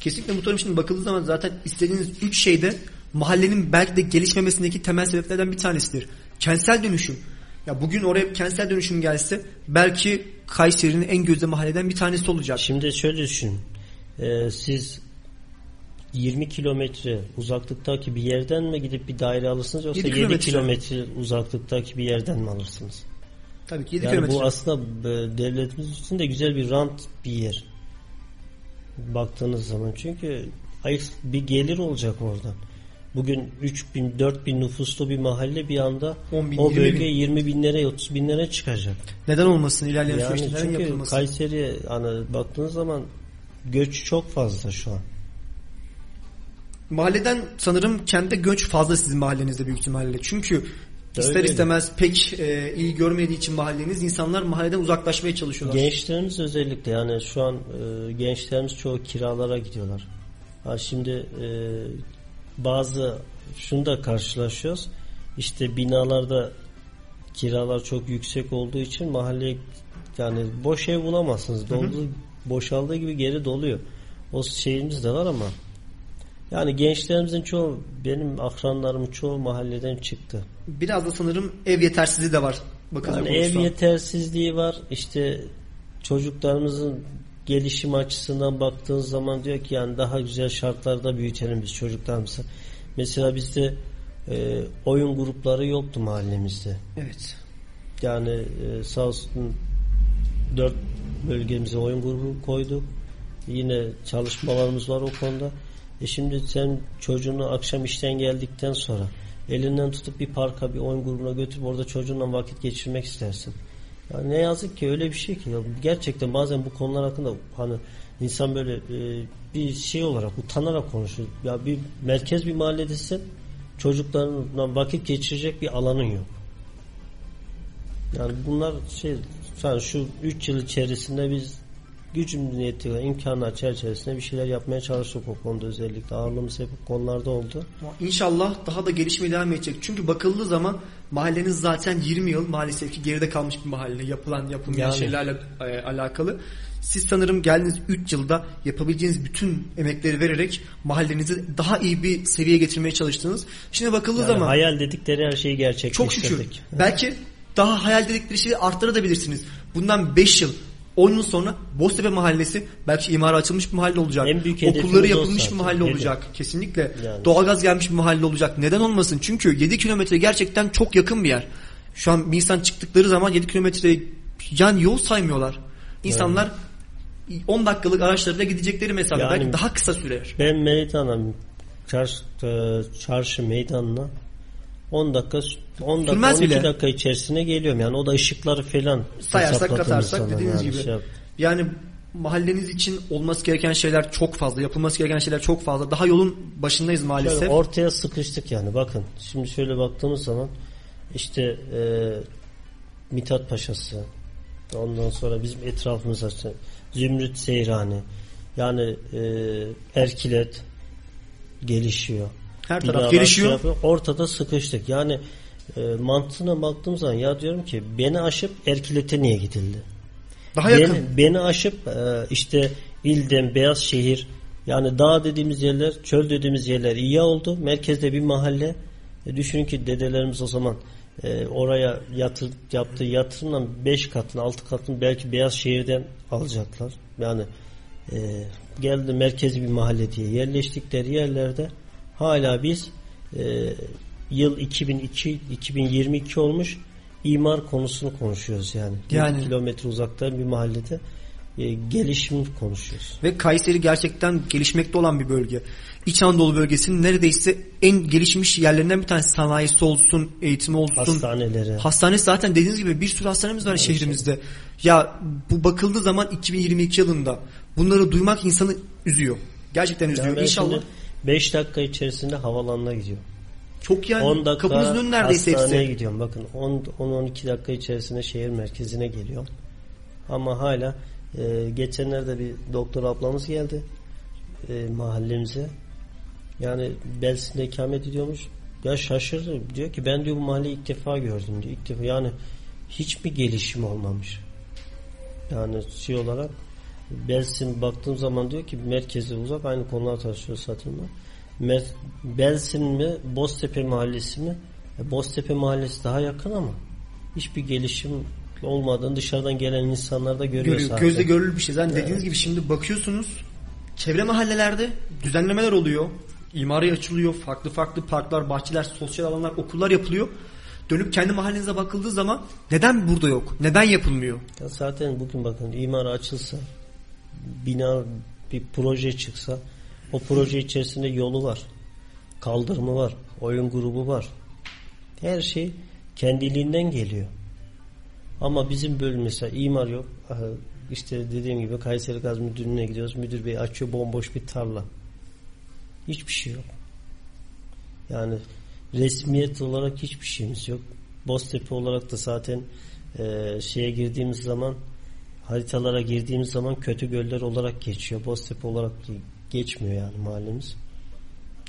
S2: Kesinlikle muhtarım şimdi bakıldığı zaman zaten istediğiniz üç şeyde mahallenin belki de gelişmemesindeki temel sebeplerden bir tanesidir. Kentsel dönüşüm. Ya bugün oraya kentsel dönüşüm gelse belki Kayseri'nin en gözde mahalleden bir tanesi olacak.
S3: Şimdi şöyle düşün. E, siz 20 kilometre uzaklıktaki bir yerden mi gidip bir daire alırsınız yoksa
S2: Yedi
S3: 7
S2: kilometre.
S3: kilometre uzaklıktaki bir yerden mi alırsınız?
S2: Tabii ki 7
S3: Yani
S2: kilometre.
S3: bu aslında e, devletimiz için de güzel bir rant bir yer. Baktığınız zaman çünkü ayık bir gelir olacak oradan. Bugün 3 bin 4 bin nüfuslu bir mahalle bir anda
S2: 10 bin,
S3: o
S2: 20
S3: bölge
S2: bin.
S3: 20 binlere 30 binlere çıkacak.
S2: Neden olmasın ilerleyen
S3: Yani
S2: süreçte
S3: çünkü
S2: yapılmasın?
S3: Kayseri hani baktığınız zaman göç çok fazla şu an.
S2: Mahalleden sanırım kendi göç fazla sizin mahallenizde büyük ihtimalle. Çünkü ister
S3: Öyle.
S2: istemez pek e, iyi görmediği için mahalleniz insanlar mahalleden uzaklaşmaya çalışıyorlar.
S3: Gençlerimiz özellikle yani şu an e, gençlerimiz çoğu kiralara gidiyorlar. Ha şimdi e, bazı şunu da karşılaşıyoruz. İşte binalarda kiralar çok yüksek olduğu için mahalleye yani boş ev bulamazsınız. Doldu, boşaldığı gibi geri doluyor. O şeyimiz de var ama yani gençlerimizin çoğu benim akranlarım çoğu mahalleden çıktı.
S2: Biraz da sanırım ev yetersizliği de var. Bakacak
S3: Yani ev yetersizliği var. İşte çocuklarımızın gelişim açısından baktığın zaman diyor ki yani daha güzel şartlarda büyütelim biz çocuklarımızı. Mesela bizde e, oyun grupları yoktu mahallemizde.
S2: Evet.
S3: Yani e, sağ olsun dört bölgemize oyun grubu koyduk. Yine çalışmalarımız var o konuda. E şimdi sen çocuğunu akşam işten geldikten sonra elinden tutup bir parka bir oyun grubuna götürüp orada çocuğunla vakit geçirmek istersin. Yani ne yazık ki öyle bir şey ki ya gerçekten bazen bu konular hakkında hani insan böyle e, bir şey olarak utanarak konuşuyor. Ya bir merkez bir mahalledesin çocuklarınla vakit geçirecek bir alanın yok. Yani bunlar şey yani şu 3 yıl içerisinde biz gücümüz yettiği imkanlar çerçevesinde bir şeyler yapmaya çalıştık o konuda özellikle. Ağırlığımız hep bu konularda oldu.
S2: İnşallah daha da gelişmeye devam edecek. Çünkü bakıldığı zaman mahalleniz zaten 20 yıl maalesef ki geride kalmış bir mahalle. Yapılan yapılmayan
S3: Yani.
S2: şeylerle e, alakalı. Siz sanırım geldiğiniz 3 yılda yapabileceğiniz bütün emekleri vererek mahallenizi daha iyi bir seviyeye getirmeye çalıştınız. Şimdi bakıldığı
S3: Yani
S2: zaman
S3: hayal dedikleri her şeyi
S2: çok
S3: gerçekleştirdik.
S2: şükür belki daha hayal dedikleri şeyi arttırabilirsiniz. Bundan 5 yıl 10 yıl sonra Boztepe Mahallesi belki imara açılmış bir mahalle olacak.
S3: En büyük
S2: Okulları yapılmış bir mahalle
S3: hedef.
S2: olacak. Kesinlikle.
S3: Yani.
S2: Doğalgaz gelmiş bir mahalle olacak. Neden olmasın? Çünkü 7 kilometre gerçekten çok yakın bir yer. Şu an bir insan çıktıkları zaman 7 kilometreyi yani yol saymıyorlar. İnsanlar 10 dakikalık araçlarıyla gidecekleri mesafe
S3: Yani-
S2: belki daha kısa sürer.
S3: Ben meydana çarşı, e, çarşı meydanına 10 dakika 10 dakika
S2: Sürmez
S3: 12
S2: bile.
S3: dakika içerisine geliyorum. Yani o da ışıkları falan
S2: Sayarsak katarsak dediğiniz
S3: yani
S2: gibi.
S3: şey yap-
S2: Yani mahalleniz için olması gereken şeyler çok fazla. Yapılması gereken şeyler çok fazla. Daha yolun başındayız maalesef.
S3: Yani ortaya sıkıştık yani bakın. Şimdi şöyle baktığımız zaman işte e, Mithat Paşa'sı ondan sonra bizim etrafımızda işte Zümrüt Seyrani yani e, Erkilet gelişiyor.
S2: Her taraf gelişiyor.
S3: şey ortada sıkıştık. Yani e, mantığına baktığım zaman ya diyorum ki beni aşıp Erkilet'e niye gidildi?
S2: Daha yakın.
S3: Beni, beni aşıp e, işte ilden beyaz şehir yani dağ dediğimiz yerler çöl dediğimiz yerler iyi oldu. Merkezde bir mahalle. E, düşünün ki dedelerimiz o zaman e, oraya yatır, yaptığı yatırımla 5 katını 6 katını belki beyaz şehirden alacaklar. Yani e, geldi merkezi bir mahalle diye yerleştikleri yerlerde hala biz e, yıl 2002 2022 olmuş imar konusunu konuşuyoruz yani.
S2: Yani.
S3: 7 kilometre uzakta bir mahallede e, gelişim konuşuyoruz.
S2: Ve Kayseri gerçekten gelişmekte olan bir bölge. İç Anadolu bölgesinin neredeyse en gelişmiş yerlerinden bir tanesi. Sanayisi olsun, eğitimi olsun.
S3: Hastaneleri.
S2: Hastane zaten dediğiniz gibi bir sürü hastanemiz var şehrimizde. Ya bu bakıldığı zaman 2022 yılında bunları duymak insanı üzüyor. Gerçekten üzüyor.
S3: Yani
S2: İnşallah.
S3: 5 dakika içerisinde havalanına gidiyorum.
S2: Çok yani
S3: 10 dakika
S2: kapınızın önü neredeyse
S3: hastaneye
S2: hepsi.
S3: gidiyorum. Bakın 10-12 dakika içerisinde şehir merkezine geliyorum. Ama hala e, geçenlerde bir doktor ablamız geldi e, mahallemize. Yani Belsin'de ikamet ediyormuş. Ya şaşırdı. Diyor ki ben diyor bu mahalleyi ilk defa gördüm diyor. İlk defa yani hiç mi gelişim olmamış? Yani şey olarak Belsin baktığım zaman diyor ki merkeze uzak aynı konular tartışıyoruz zaten. Belsin mi Boztepe mahallesi mi? E, Boztepe mahallesi daha yakın ama hiçbir gelişim olmadığını dışarıdan gelen insanlar da görüyor
S2: Görüyor.
S3: zaten.
S2: Gözle görülür bir şey. Zaten dediğiniz gibi şimdi bakıyorsunuz çevre mahallelerde düzenlemeler oluyor. İmari açılıyor. Farklı farklı parklar, bahçeler, sosyal alanlar, okullar yapılıyor. Dönüp kendi mahallenize bakıldığı zaman neden burada yok? Neden yapılmıyor?
S3: Ya zaten bugün bakın imar açılsa bina bir proje çıksa o proje içerisinde yolu var. Kaldırımı var. Oyun grubu var. Her şey kendiliğinden geliyor. Ama bizim bölüm mesela imar yok. İşte dediğim gibi Kayseri Gaz Müdürlüğü'ne gidiyoruz. Müdür bey açıyor bomboş bir tarla. Hiçbir şey yok. Yani resmiyet olarak hiçbir şeyimiz yok. Boztepe olarak da zaten e, şeye girdiğimiz zaman haritalara girdiğimiz zaman kötü göller olarak geçiyor. Boztepe olarak geçmiyor yani mahallemiz.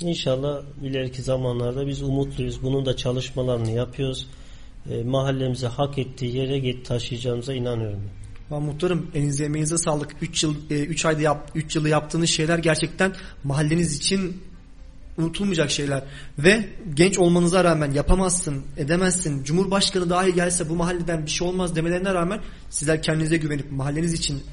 S3: İnşallah ileriki zamanlarda biz umutluyuz. Bunun da çalışmalarını yapıyoruz. E, mahallemize hak ettiği yere get taşıyacağımıza inanıyorum.
S2: Ben muhtarım elinize emeğinize sağlık. 3 yıl 3 ayda yap 3 yılı yaptığınız şeyler gerçekten mahalleniz için unutulmayacak şeyler ve genç olmanıza rağmen yapamazsın, edemezsin. Cumhurbaşkanı dahi gelse bu mahalleden bir şey olmaz demelerine rağmen sizler kendinize güvenip mahalleniz için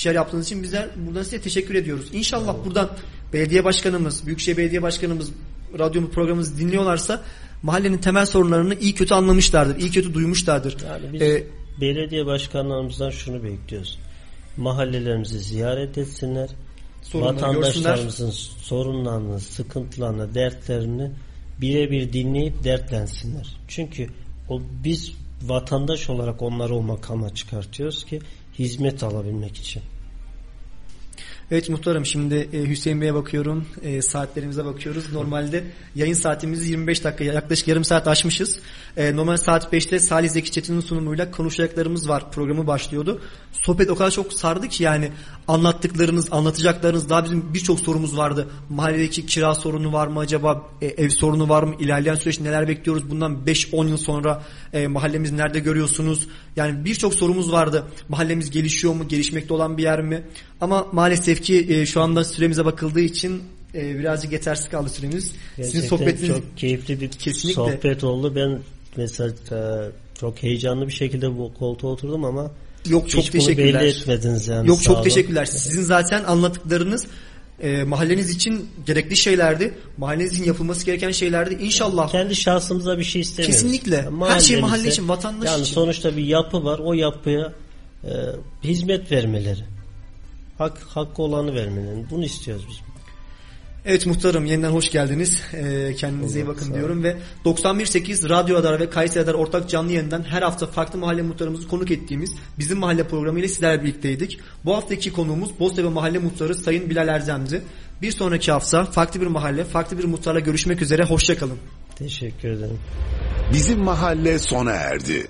S2: bir şeyler yaptığınız için bizler buradan size teşekkür ediyoruz. İnşallah buradan belediye başkanımız, Büyükşehir Belediye Başkanımız radyomu programımızı dinliyorlarsa mahallenin temel sorunlarını iyi kötü anlamışlardır, iyi kötü duymuşlardır.
S3: Yani biz
S2: Ee,
S3: belediye başkanlarımızdan şunu bekliyoruz. Mahallelerimizi ziyaret etsinler. Vatandaşlarımızın sorunlarını, sıkıntılarını, dertlerini birebir dinleyip dertlensinler. Çünkü o biz vatandaş olarak onları o makama çıkartıyoruz ki hizmet alabilmek için.
S2: Evet muhtarım şimdi e, Hüseyin Bey'e bakıyorum. E, saatlerimize bakıyoruz. Normalde yayın saatimizi 25 dakika yaklaşık yarım saat aşmışız. E, normal saat 5'te Salih Zeki Çetin'in sunumuyla konuşacaklarımız var. Programı başlıyordu. Sohbet o kadar çok sardı ki yani anlattıklarınız, anlatacaklarınız daha bizim birçok sorumuz vardı. Mahalledeki kira sorunu var mı acaba? E, ev sorunu var mı? İlerleyen süreçte neler bekliyoruz? Bundan 5-10 yıl sonra e, mahallemiz nerede görüyorsunuz? Yani birçok sorumuz vardı. Mahallemiz gelişiyor mu? Gelişmekte olan bir yer mi? Ama maalesef ki e, şu anda süremize bakıldığı için e, birazcık yetersiz kaldı süremiz. Sizin
S3: Gerçekten
S2: sohbetiniz
S3: çok keyifli bir
S2: Kesinlikle.
S3: sohbet oldu. Ben mesela e, çok heyecanlı bir şekilde bu koltuğa oturdum ama
S2: Yok çok teşekkürler.
S3: belli etmediniz yani.
S2: Yok çok
S3: olun.
S2: teşekkürler. Sizin zaten anlattıklarınız e, mahalleniz için gerekli şeylerdi. Mahalleniz için yapılması gereken şeylerdi. İnşallah
S3: Kendi şahsımıza bir şey istemiyoruz.
S2: Kesinlikle. Her şey mahalle için, vatandaş
S3: yani
S2: için.
S3: sonuçta bir yapı var. O yapıya e, hizmet vermeleri. Hak hakkı olanı vermeleri. Bunu istiyoruz biz.
S2: Evet muhtarım yeniden hoş geldiniz. Ee, kendinize iyi bakın diyorum ve 91.8 Radyo Radar ve Kayseri Radar ortak canlı yayından her hafta farklı mahalle muhtarımızı konuk ettiğimiz bizim mahalle programıyla sizlerle birlikteydik. Bu haftaki konuğumuz Boztepe Mahalle Muhtarı Sayın Bilal Erzem'di. Bir sonraki hafta farklı bir mahalle, farklı bir muhtarla görüşmek üzere. Hoşçakalın.
S3: Teşekkür ederim.
S1: Bizim mahalle sona erdi.